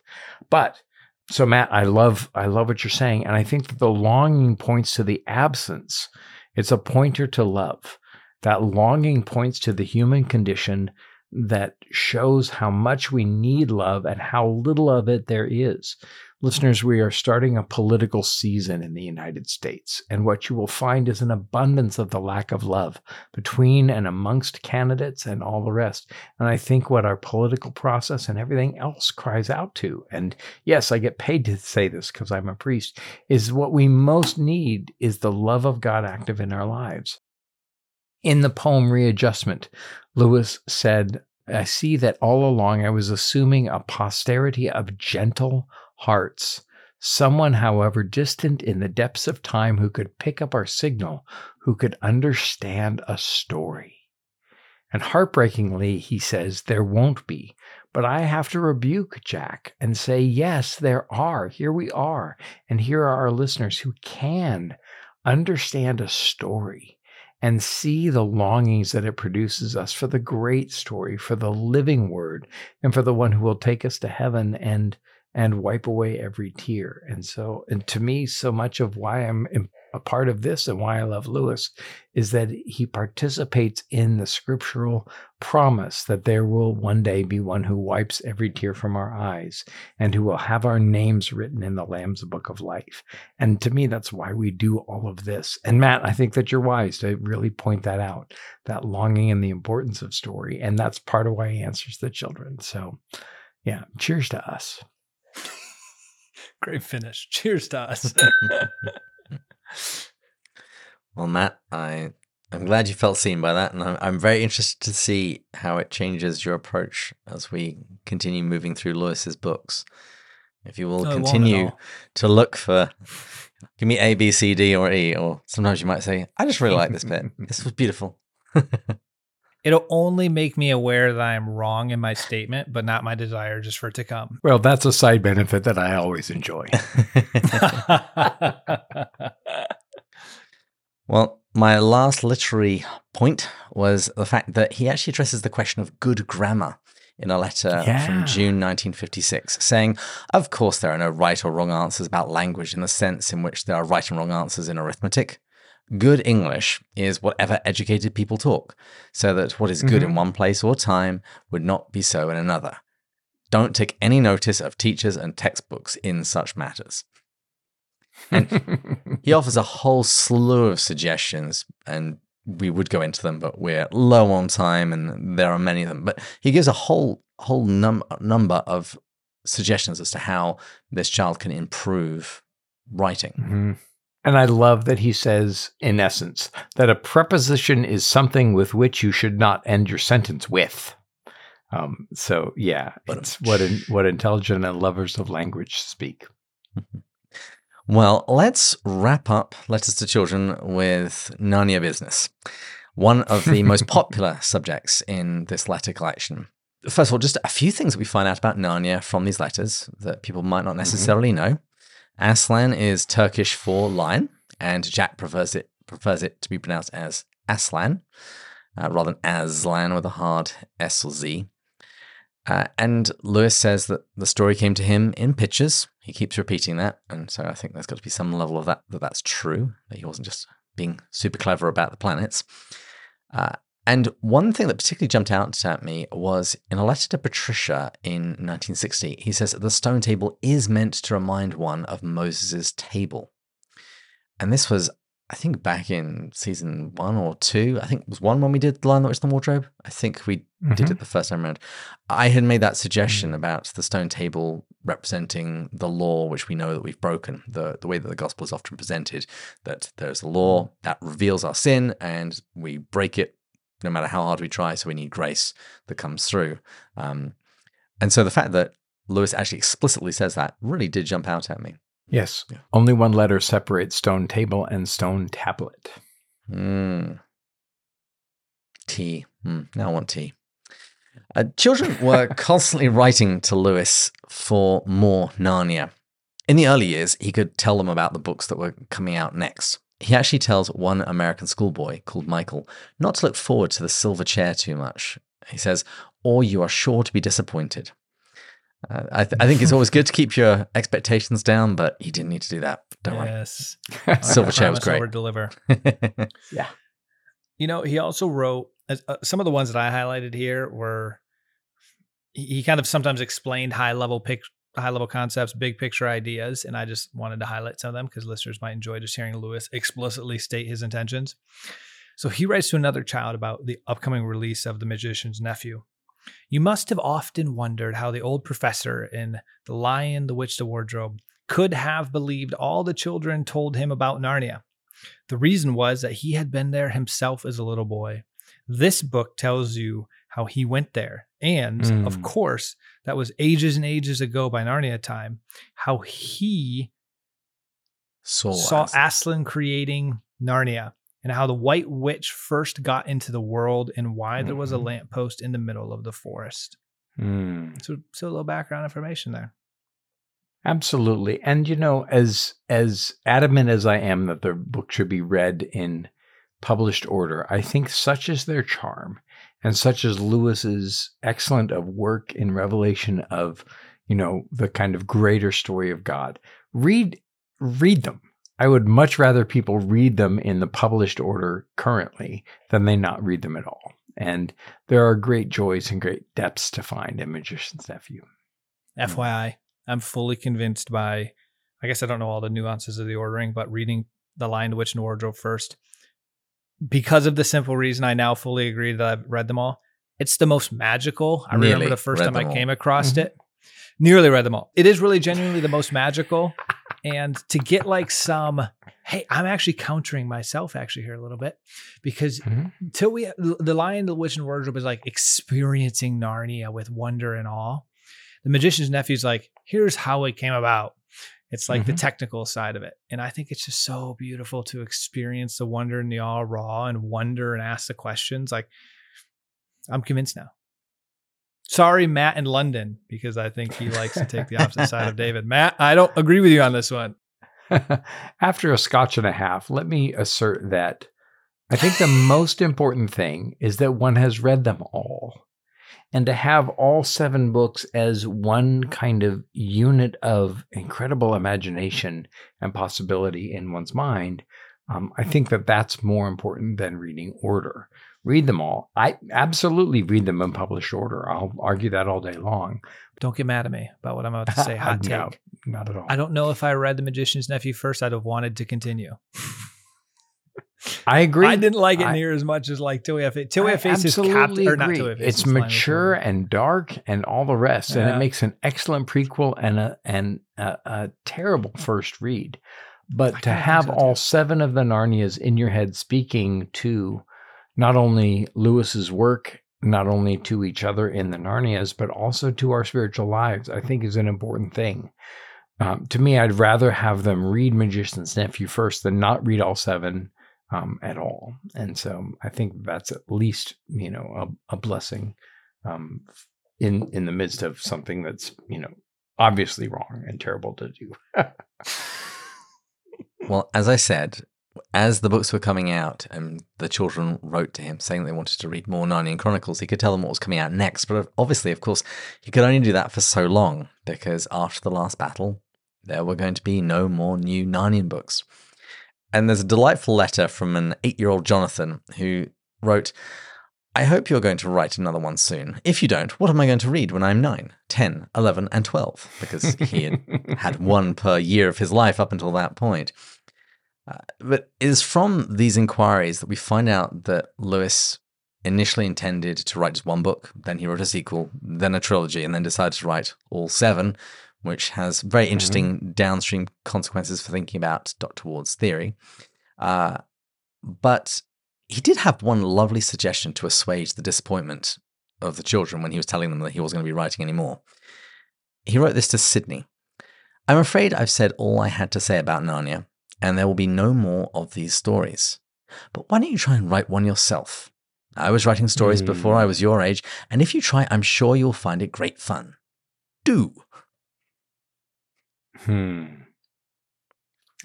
But so Matt, I love I love what you're saying, and I think that the longing points to the absence. It's a pointer to love. That longing points to the human condition that shows how much we need love and how little of it there is. Listeners, we are starting a political season in the United States, and what you will find is an abundance of the lack of love between and amongst candidates and all the rest. And I think what our political process and everything else cries out to, and yes, I get paid to say this because I'm a priest, is what we most need is the love of God active in our lives. In the poem Readjustment, Lewis said, I see that all along I was assuming a posterity of gentle hearts, someone, however, distant in the depths of time who could pick up our signal, who could understand a story. And heartbreakingly, he says, there won't be. But I have to rebuke Jack and say, yes, there are. Here we are. And here are our listeners who can understand a story and see the longings that it produces us for the great story, for the living word, and for the one who will take us to heaven and and wipe away every tear. And so, and to me, so much of why I'm a part of this and why I love Lewis is that he participates in the scriptural promise that there will one day be one who wipes every tear from our eyes and who will have our names written in the Lamb's book of life. And to me, that's why we do all of this. And Matt, I think that you're wise to really point that out that longing and the importance of story. And that's part of why he answers the children. So, yeah, cheers to us. Great finish. Cheers to us. Well, Matt, I I'm glad you felt seen by that, and I'm, I'm very interested to see how it changes your approach as we continue moving through Lewis's books. If you will No, it won't at continue to look for, give me A, B, C, D, or E, or sometimes you might say, I just really like this bit. This was beautiful. It'll only make me aware that I'm wrong in my statement, but not my desire just for it to come. Well, that's a side benefit that I always enjoy. Well, my last literary point was the fact that he actually addresses the question of good grammar in a letter Yeah. from June 1956, saying, Of course, there are no right or wrong answers about language in the sense in which there are right and wrong answers in arithmetic. Good English is whatever educated people talk, so that what is good in mm-hmm. one place or time would not be so in another. Don't take any notice of teachers and textbooks in such matters. And he offers a whole slew of suggestions, and we would go into them, but we're low on time, and there are many of them. But he gives a whole whole num- number of suggestions as to how this child can improve writing. Mhm. And I love that he says, in essence, that a preposition is something with which you should not end your sentence with. Um, so yeah, But- it's what in, what intelligent and lovers of language speak. Well, let's wrap up Letters to Children with Narnia business, one of the most popular subjects in this letter collection. First of all, just a few things that we find out about Narnia from these letters that people might not necessarily know. Aslan is Turkish for lion, and Jack prefers it prefers it to be pronounced as Aslan uh, rather than Aslan with a hard S or Z. Uh, and Lewis says that the story came to him in pictures. He keeps repeating that, and so I think there's got to be some level of that that that's true. That he wasn't just being super clever about the planets. Uh, and one thing that particularly jumped out at me was in a letter to Patricia in 1960. He says that the stone table is meant to remind one of Moses' table, and this was I think back in season one or two, I think it was one when we did The Lion, the Witch, and the Wardrobe. I think we mm-hmm. did it the first time around. I had made that suggestion mm-hmm. about the stone table representing the law which we know that we've broken, the, the way that the gospel is often presented, that there's a law that reveals our sin and we break it no matter how hard we try. So we need grace that comes through. Um, and so the fact that Lewis actually explicitly says that really did jump out at me. Yes. Yeah. Only one letter separates stone table and stone tablet. Mm. Tea. Mm. Now I want tea. Uh, children were constantly writing to Lewis for more Narnia. In the early years, he could tell them about the books that were coming out next. He actually tells one American schoolboy called Michael not to look forward to the silver chair too much. He says, or you are sure to be disappointed. Uh, I, th- I think it's always good to keep your expectations down, but you didn't need to do that. Don't yes. worry. Silverchair was great. Deliver. yeah. You know, he also wrote uh, some of the ones that I highlighted here were he kind of sometimes explained high level pic, high level concepts, big picture ideas, and I just wanted to highlight some of them because listeners might enjoy just hearing Lewis explicitly state his intentions. So he writes to another child about the upcoming release of The Magician's Nephew. You must have often wondered how the old professor in The Lion, the Witch, the Wardrobe could have believed all the children told him about Narnia. The reason was that he had been there himself as a little boy. This book tells you how he went there. And mm. of course, that was ages and ages ago by Narnia time, how he saw, saw Aslan. Aslan creating Narnia and how the White Witch first got into the world and why mm-hmm. there was a mm-hmm. lamppost in the middle of the forest. Mm. So, so a little background information there. Absolutely, and you know, as as adamant as I am that the book should be read in published order, I think such is their charm, and such is Lewis's excellent of work in revelation of, you know, the kind of greater story of God. Read read them I would much rather people read them in the published order currently than they not read them at all. And there are great joys and great depths to find in Magician's Nephew. FYI, I'm fully convinced by, I guess I don't know all the nuances of the ordering, but reading The Lion, the Witch, and the Wardrobe first, because of the simple reason I now fully agree that I've read them all. It's the most magical. I Nearly remember the first time I came across mm-hmm. it. Nearly read them all. It is really genuinely the most magical and to get like some hey i'm actually countering myself actually here a little bit because mm-hmm. till we the lion the witch and wardrobe is like experiencing narnia with wonder and awe the magician's nephew's like here's how it came about it's like mm-hmm. the technical side of it and i think it's just so beautiful to experience the wonder and the awe raw and wonder and ask the questions like i'm convinced now Sorry, Matt in London, because I think he likes to take the opposite side of David. Matt, I don't agree with you on this one. After a scotch and a half, let me assert that I think the most important thing is that one has read them all. And to have all seven books as one kind of unit of incredible imagination and possibility in one's mind, um, I think that that's more important than reading order read them all. I absolutely read them in published order. I'll argue that all day long. Don't get mad at me about what I'm about to say. Hot take. No, not at all. I don't know if I read The Magician's Nephew first, I'd have wanted to continue. I agree. I didn't like it I, near as much as like Tilly F. Tilly F. is captain, or not Tilly It's mature and dark and all the rest, yeah. and it makes an excellent prequel and a and a, a terrible first read. But I to have all seven of the Narnias in your head speaking to not only Lewis's work, not only to each other in the Narnias, but also to our spiritual lives, I think is an important thing. um, to me, I'd rather have them read Magician's Nephew first than not read all seven um, at all. And so I think that's at least you know a, a blessing um, in in the midst of something that's you know obviously wrong and terrible to do. well, as I said, as the books were coming out and the children wrote to him saying they wanted to read more Narnian Chronicles, he could tell them what was coming out next. But uh, obviously, of course, he could only do that for so long because after the last battle, there were going to be no more new Narnian books. And there's a delightful letter from an eight year old Jonathan who wrote, I hope you're going to write another one soon. If you don't, what am I going to read when I'm 9, 10, 11, and 12? Because he had had one per year of his life up until that point. Uh, but it is from these inquiries that we find out that Lewis initially intended to write just one book, then he wrote a sequel, then a trilogy, and then decided to write all seven, which has very mm-hmm. interesting mm-hmm. downstream consequences for thinking about Dr. Ward's theory. Uh, but he did have one lovely suggestion to assuage the disappointment of the children when he was telling them that he wasn't going to be writing anymore. He wrote this to Sidney I'm afraid I've said all I had to say about Narnia, and there will be no more of these stories. But why don't you try and write one yourself? I was writing stories mm. before I was your age, and if you try, I'm sure you'll find it great fun. Do. Hmm.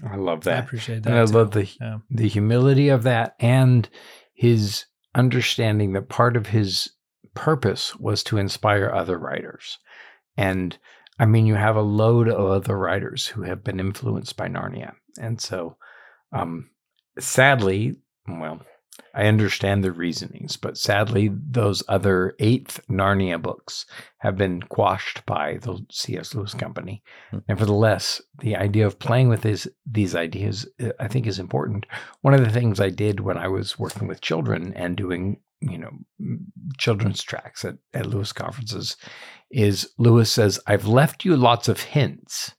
I love that. I appreciate that. And I too. love the yeah. the humility of that and his understanding that part of his purpose was to inspire other writers. And I mean, you have a load of other writers who have been influenced by Narnia. And so, um, sadly, well, I understand the reasonings, but sadly, those other eighth Narnia books have been quashed by the C.S. Lewis Company. Mm-hmm. Nevertheless, the idea of playing with these these ideas, uh, I think, is important. One of the things I did when I was working with children and doing, you know, children's tracks at, at Lewis conferences, is Lewis says, "I've left you lots of hints."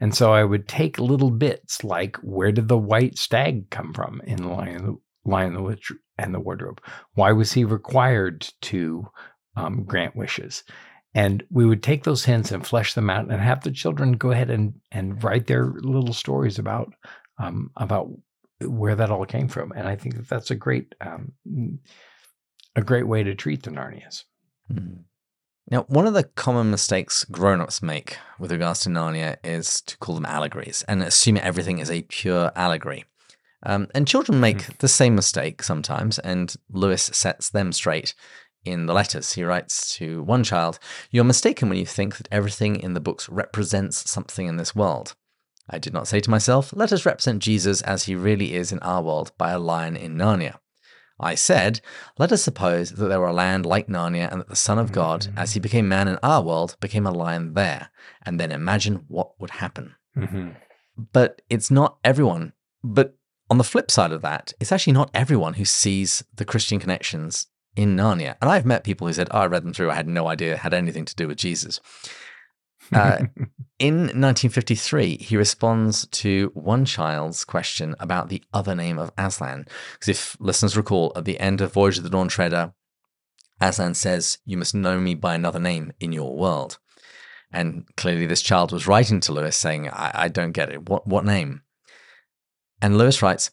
And so I would take little bits like where did the white stag come from in the Lion Lion the Witch and the Wardrobe? Why was he required to um, grant wishes? And we would take those hints and flesh them out and have the children go ahead and, and write their little stories about um, about where that all came from. And I think that that's a great um, a great way to treat the Narnias. Mm. Now, one of the common mistakes grown-ups make with regards to Narnia is to call them allegories and assume everything is a pure allegory. Um, and children make mm. the same mistake sometimes, and Lewis sets them straight in the letters. He writes to one child You're mistaken when you think that everything in the books represents something in this world. I did not say to myself, Let us represent Jesus as he really is in our world by a lion in Narnia. I said, Let us suppose that there were a land like Narnia and that the Son of God, mm-hmm. as he became man in our world, became a lion there, and then imagine what would happen. Mm-hmm. But it's not everyone. But on the flip side of that, it's actually not everyone who sees the Christian connections in Narnia. And I've met people who said, oh, I read them through. I had no idea it had anything to do with Jesus. Uh, in 1953, he responds to one child's question about the other name of Aslan. Because if listeners recall, at the end of Voyage of the Dawn Treader, Aslan says, You must know me by another name in your world. And clearly, this child was writing to Lewis saying, I, I don't get it. What, what name? And Lewis writes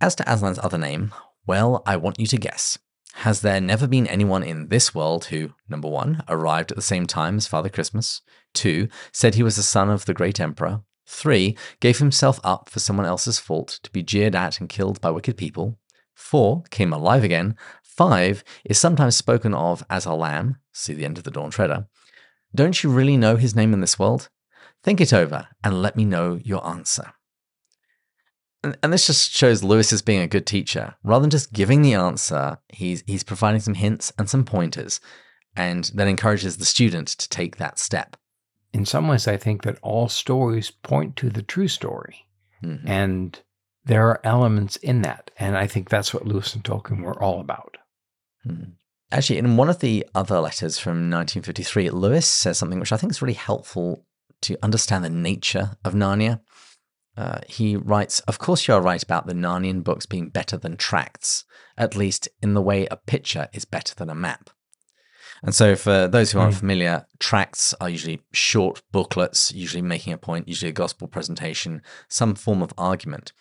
As to Aslan's other name, well, I want you to guess. Has there never been anyone in this world who, number one, arrived at the same time as Father Christmas, two, said he was the son of the great emperor, three, gave himself up for someone else's fault to be jeered at and killed by wicked people, four, came alive again, five, is sometimes spoken of as a lamb, see the end of the Dawn Treader. Don't you really know his name in this world? Think it over and let me know your answer. And, this just shows Lewis as being a good teacher. Rather than just giving the answer, he's he's providing some hints and some pointers, and then encourages the student to take that step. In some ways, I think that all stories point to the true story, mm-hmm. and there are elements in that, and I think that's what Lewis and Tolkien were all about. Mm-hmm. Actually, in one of the other letters from 1953, Lewis says something which I think is really helpful to understand the nature of Narnia. Uh, he writes, Of course, you're right about the Narnian books being better than tracts, at least in the way a picture is better than a map. And so, for those who aren't Mm. familiar, tracts are usually short booklets, usually making a point, usually a gospel presentation, some form of argument.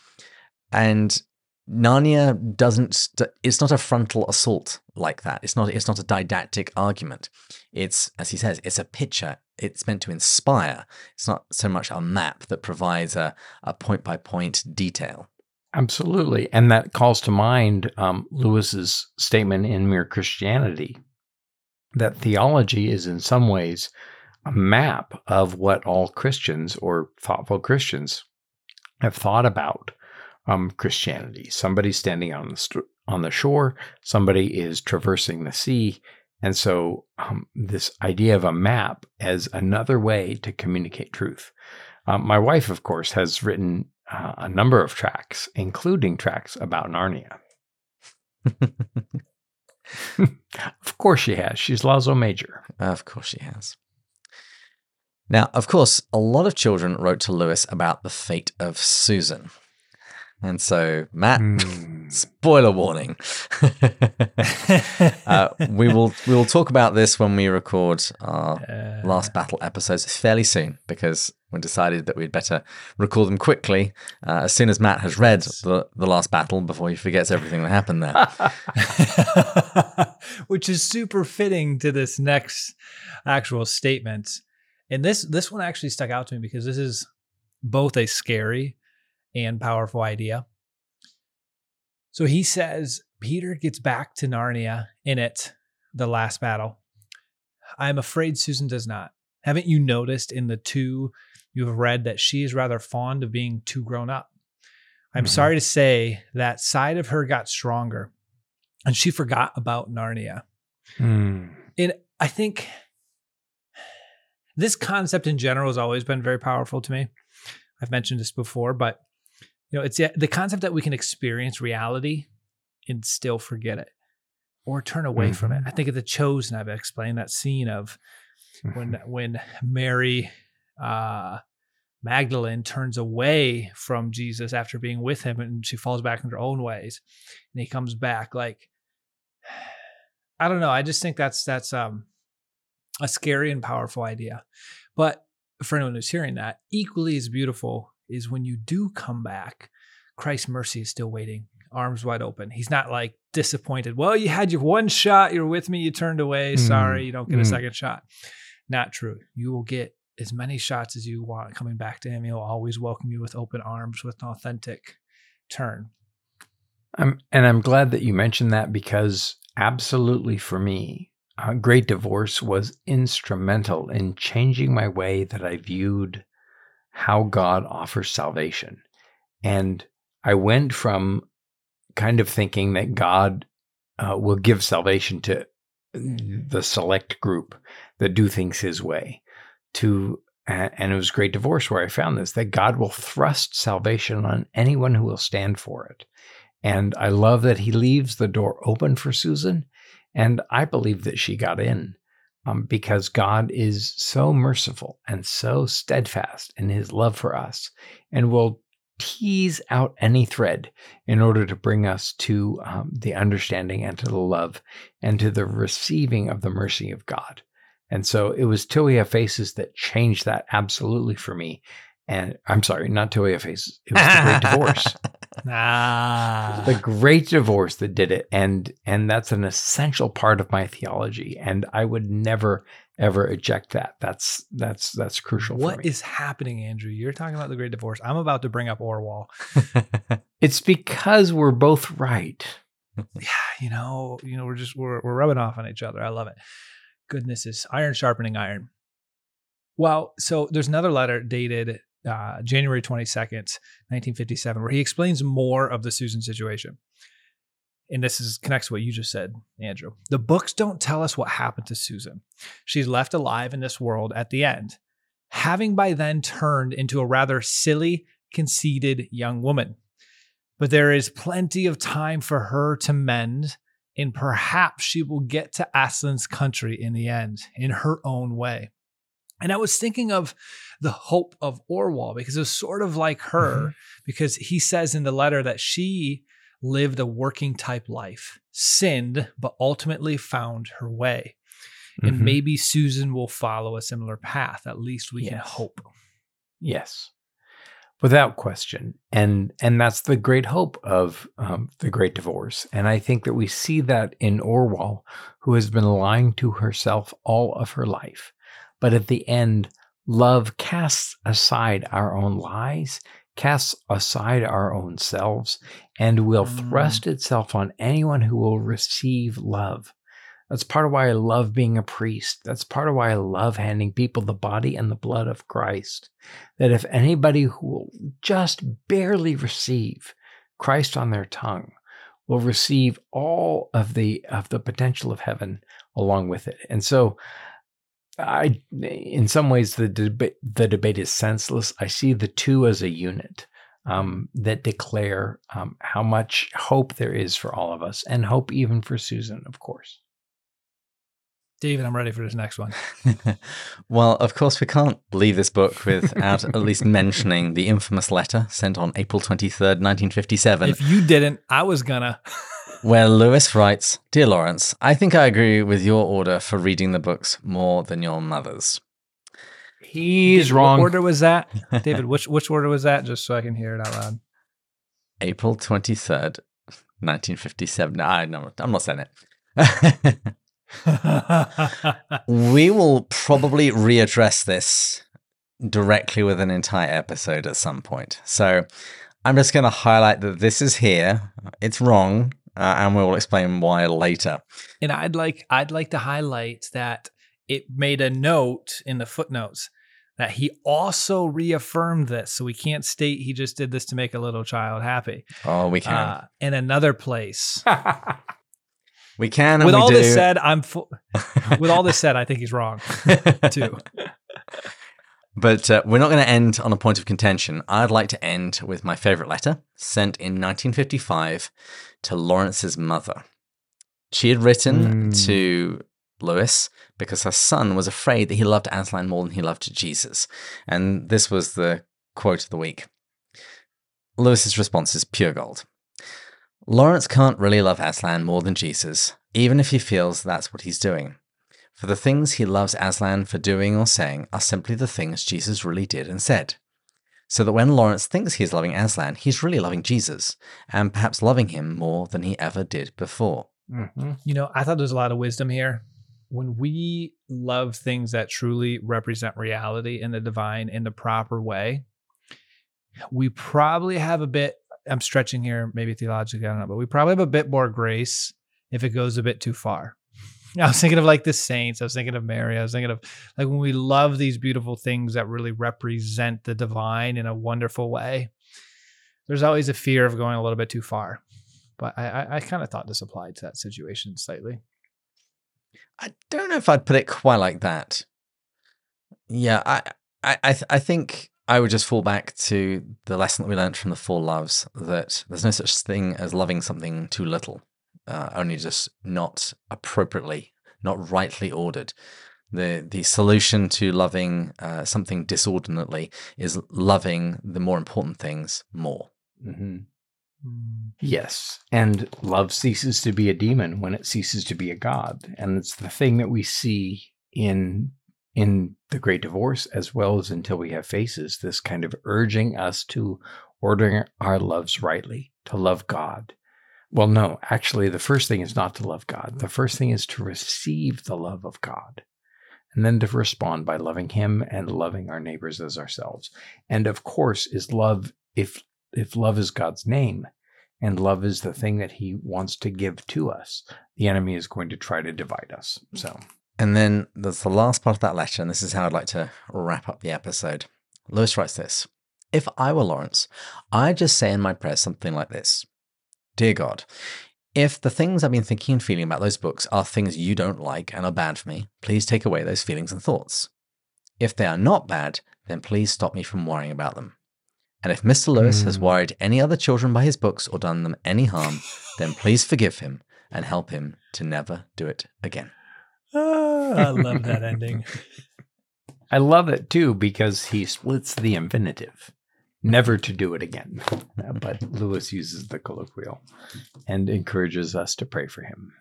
And Narnia doesn't. St- it's not a frontal assault like that. It's not. It's not a didactic argument. It's, as he says, it's a picture. It's meant to inspire. It's not so much a map that provides a a point by point detail. Absolutely. And that calls to mind um, Lewis's statement in Mere Christianity that theology is in some ways a map of what all Christians or thoughtful Christians have thought about um, Christianity. Somebody standing on the st- on the shore, somebody is traversing the sea, and so um, this idea of a map as another way to communicate truth. Um, my wife, of course, has written uh, a number of tracks, including tracks about Narnia. of course, she has. She's Lazo Major. Of course she has. Now, of course, a lot of children wrote to Lewis about the fate of Susan. And so, Matt, Mm. spoiler warning. uh, we will we will talk about this when we record our Uh, last battle episodes fairly soon because we decided that we'd better record them quickly uh, as soon as Matt has read the, the last battle before he forgets everything that happened there. which is super fitting to this next actual statement. And this this one actually stuck out to me because this is both a scary and powerful idea. So he says Peter gets back to Narnia in it, the last battle. I'm afraid Susan does not. Haven't you noticed in the two you have read that she is rather fond of being too grown up? I'm Mhm. sorry to say that side of her got stronger and she forgot about Narnia. Mm. And I think this concept in general has always been very powerful to me. I've mentioned this before, but you know, it's the- concept that we can experience reality and still forget it or turn away from it. I think of the chosen, I've explained that scene of when when Mary uh Magdalene turns away from Jesus after being with him and she falls back in her own ways and he comes back like I don't know I just think that's that's um a scary and powerful idea. But for anyone who's hearing that equally as beautiful is when you do come back Christ's mercy is still waiting arms wide open he's not like disappointed well you had your one shot you're with me you turned away Mm, sorry you don't get a mm. second shot not true. You will get as many shots as you want coming back to him. He'll always welcome you with open arms with an authentic turn. I'm, and I'm glad that you mentioned that because absolutely for me, a Great Divorce was instrumental in changing my way that I viewed how God offers salvation. And I went from kind of thinking that God uh, will give salvation to the select group that do things his way to and it was great divorce where i found this that god will thrust salvation on anyone who will stand for it and i love that he leaves the door open for susan and i believe that she got in um, because god is so merciful and so steadfast in his love for us and will tease out any thread in order to bring us to um, the understanding and to the love and to the receiving of the mercy of God. And so it was Till We Have Faces that changed that absolutely for me. And I'm sorry, not Till We Have Faces. It was the Great Divorce. Ah. The Great Divorce that did it. And and that's an essential part of my theology. And I would never ever eject that. That's that's that's crucial What is happening, Andrew? You're talking about the Great Divorce. I'm about to bring up Orual. it's because we're both right. Yeah, you know, you know, we're just we're we're rubbing off on each other. I love it. Goodness is iron sharpening iron. Well, so there's another letter dated uh, January 22nd, 1957, where he explains more of the Susan situation. And this is connects to what you just said, Andrew. The books don't tell us what happened to Susan. She's left alive in this world at the end, having by then turned into a rather silly, conceited young woman. But there is plenty of time for her to mend, and perhaps she will get to Aslan's country in the end, in her own way. And I was thinking of the hope of Orual because it was sort of like her, because he says in the letter that she lived a working type life, sinned, but ultimately found her way. and Mhm. maybe Susan will follow a similar path. At least we can hope. Yes, without question, and and that's the great hope of um, the Great Divorce. And I think that we see that in Orual, who has been lying to herself all of her life, but at the end, love casts aside our own lies, casts aside our own selves, and will Mm. thrust itself on anyone who will receive love. That's part of why I love being a priest. That's part of why I love handing people the body and the blood of Christ. That if anybody who will just barely receive Christ on their tongue will receive all of the of the potential of heaven along with it. And so I in some ways the debate the debate is senseless. I see the two as a unit. Um, that declare um, how much hope there is for all of us, and hope even for Susan, of course. David, I'm ready for this next one. well, of course, we can't leave this book without at least mentioning the infamous letter sent on April 23rd, 1957, if you didn't, I was gonna. where Lewis writes Dear Lawrence, I think I agree with your order for reading the books more than your mother's. He's David, what wrong. order was that, David? Which which order was that? Just so I can hear it out loud. April 23rd, 1957. No, I, no, I'm not saying it. we will probably readdress this directly with an entire episode at some point. So I'm just going to highlight that this is here. It's wrong, uh, and we will explain why later. and I'd like I'd like to highlight that it made a note in the footnotes that he also reaffirmed this. So we can't state he just did this to make a little child happy. Oh, we can. Uh, in another place. we can. And With we all do. this said, I'm fu- with all this said, I think he's wrong too. But uh, we're not going to end on a point of contention. I'd like to end with my favorite letter sent in 1955 to Lawrence's mother. She had written Mm. to Lewis because her son was afraid that he loved Aslan more than he loved Jesus. And this was the quote of the week. Lewis's response is pure gold. Lawrence can't really love Aslan more than Jesus, even if he feels that's what he's doing. For the things he loves Aslan for doing or saying are simply the things Jesus really did and said. So that when Lawrence thinks he's loving Aslan, he's really loving Jesus, and perhaps loving him more than he ever did before. Mhm. You know, I thought there's a lot of wisdom here. When we love things that truly represent reality and the divine in the proper way, we probably have a bit, I'm stretching here, maybe theologically, I don't know, but we probably have a bit more grace if it goes a bit too far. I was thinking of like the saints. I was thinking of Mary. I was thinking of like when we love these beautiful things that really represent the divine in a wonderful way. There's always a fear of going a little bit too far but I, I, I kind of thought this applied to that situation slightly. I don't know if I'd put it quite like that. Yeah, I, I, I, th- I think I would just fall back to the lesson that we learned from the Four Loves that there's no such thing as loving something too little, uh, only just not appropriately, not rightly ordered. The the solution to loving uh, something disordinately is loving the more important things more. Mhm. Yes. And love ceases to be a demon when it ceases to be a god. And it's the thing that we see in in the great divorce as well as until we have faces, this kind of urging us to ordering our loves rightly, to love God. Well, no, actually the first thing is not to love God. The first thing is to receive the love of God. And then to respond by loving him and loving our neighbors as ourselves. And of course, is love if if love is God's name and love is the thing that he wants to give to us, the enemy is going to try to divide us. So, And then there's the last part of that letter, and this is how I'd like to wrap up the episode. Lewis writes this If I were Lawrence, I'd just say in my prayers something like this Dear God, if the things I've been thinking and feeling about those books are things you don't like and are bad for me, please take away those feelings and thoughts. If they are not bad, then please stop me from worrying about them. And if Mr. Lewis has Hmm. worried any other children by his books or done them any harm, then please forgive him and help him to never do it again. Ah, I love that ending. I love it too because he splits the infinitive, never to do it again. Uh, But Lewis uses the colloquial and encourages us to pray for him.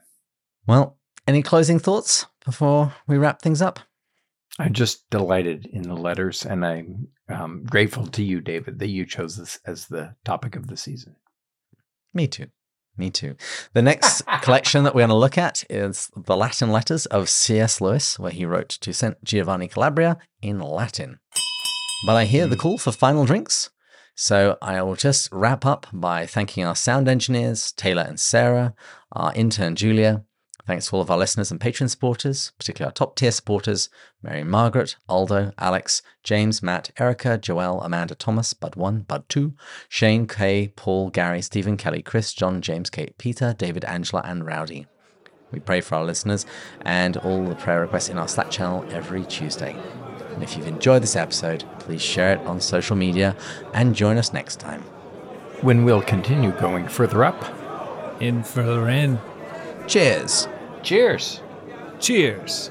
Well, Any closing thoughts before we wrap things up? I'm just delighted in the letters, and I'm um, grateful to you, David, that you chose this as the topic of the season. Me too. Me too. The next collection that we're going to look at is the Latin letters of C.S. Lewis, where he wrote to St. Giovanni Calabria in Latin. But I hear the mm. call for final drinks. So I will just wrap up by thanking our sound engineers, Taylor and Sarah, our intern, Julia. Thanks to all of our listeners and patron supporters, particularly our top tier supporters Mary Margaret, Aldo, Alex, James, Matt, Erica, Joelle, Amanda, Thomas, Bud1, Bud2, Shane, Kay, Paul, Gary, Stephen, Kelly, Chris, John, James, Kate, Peter, David, Angela, and Rowdy. We pray for our listeners and all the prayer requests in our Slack channel every Tuesday. And if you've enjoyed this episode, please share it on social media and join us next time. When we'll continue going further up. In further in. Cheers! Cheers. Cheers.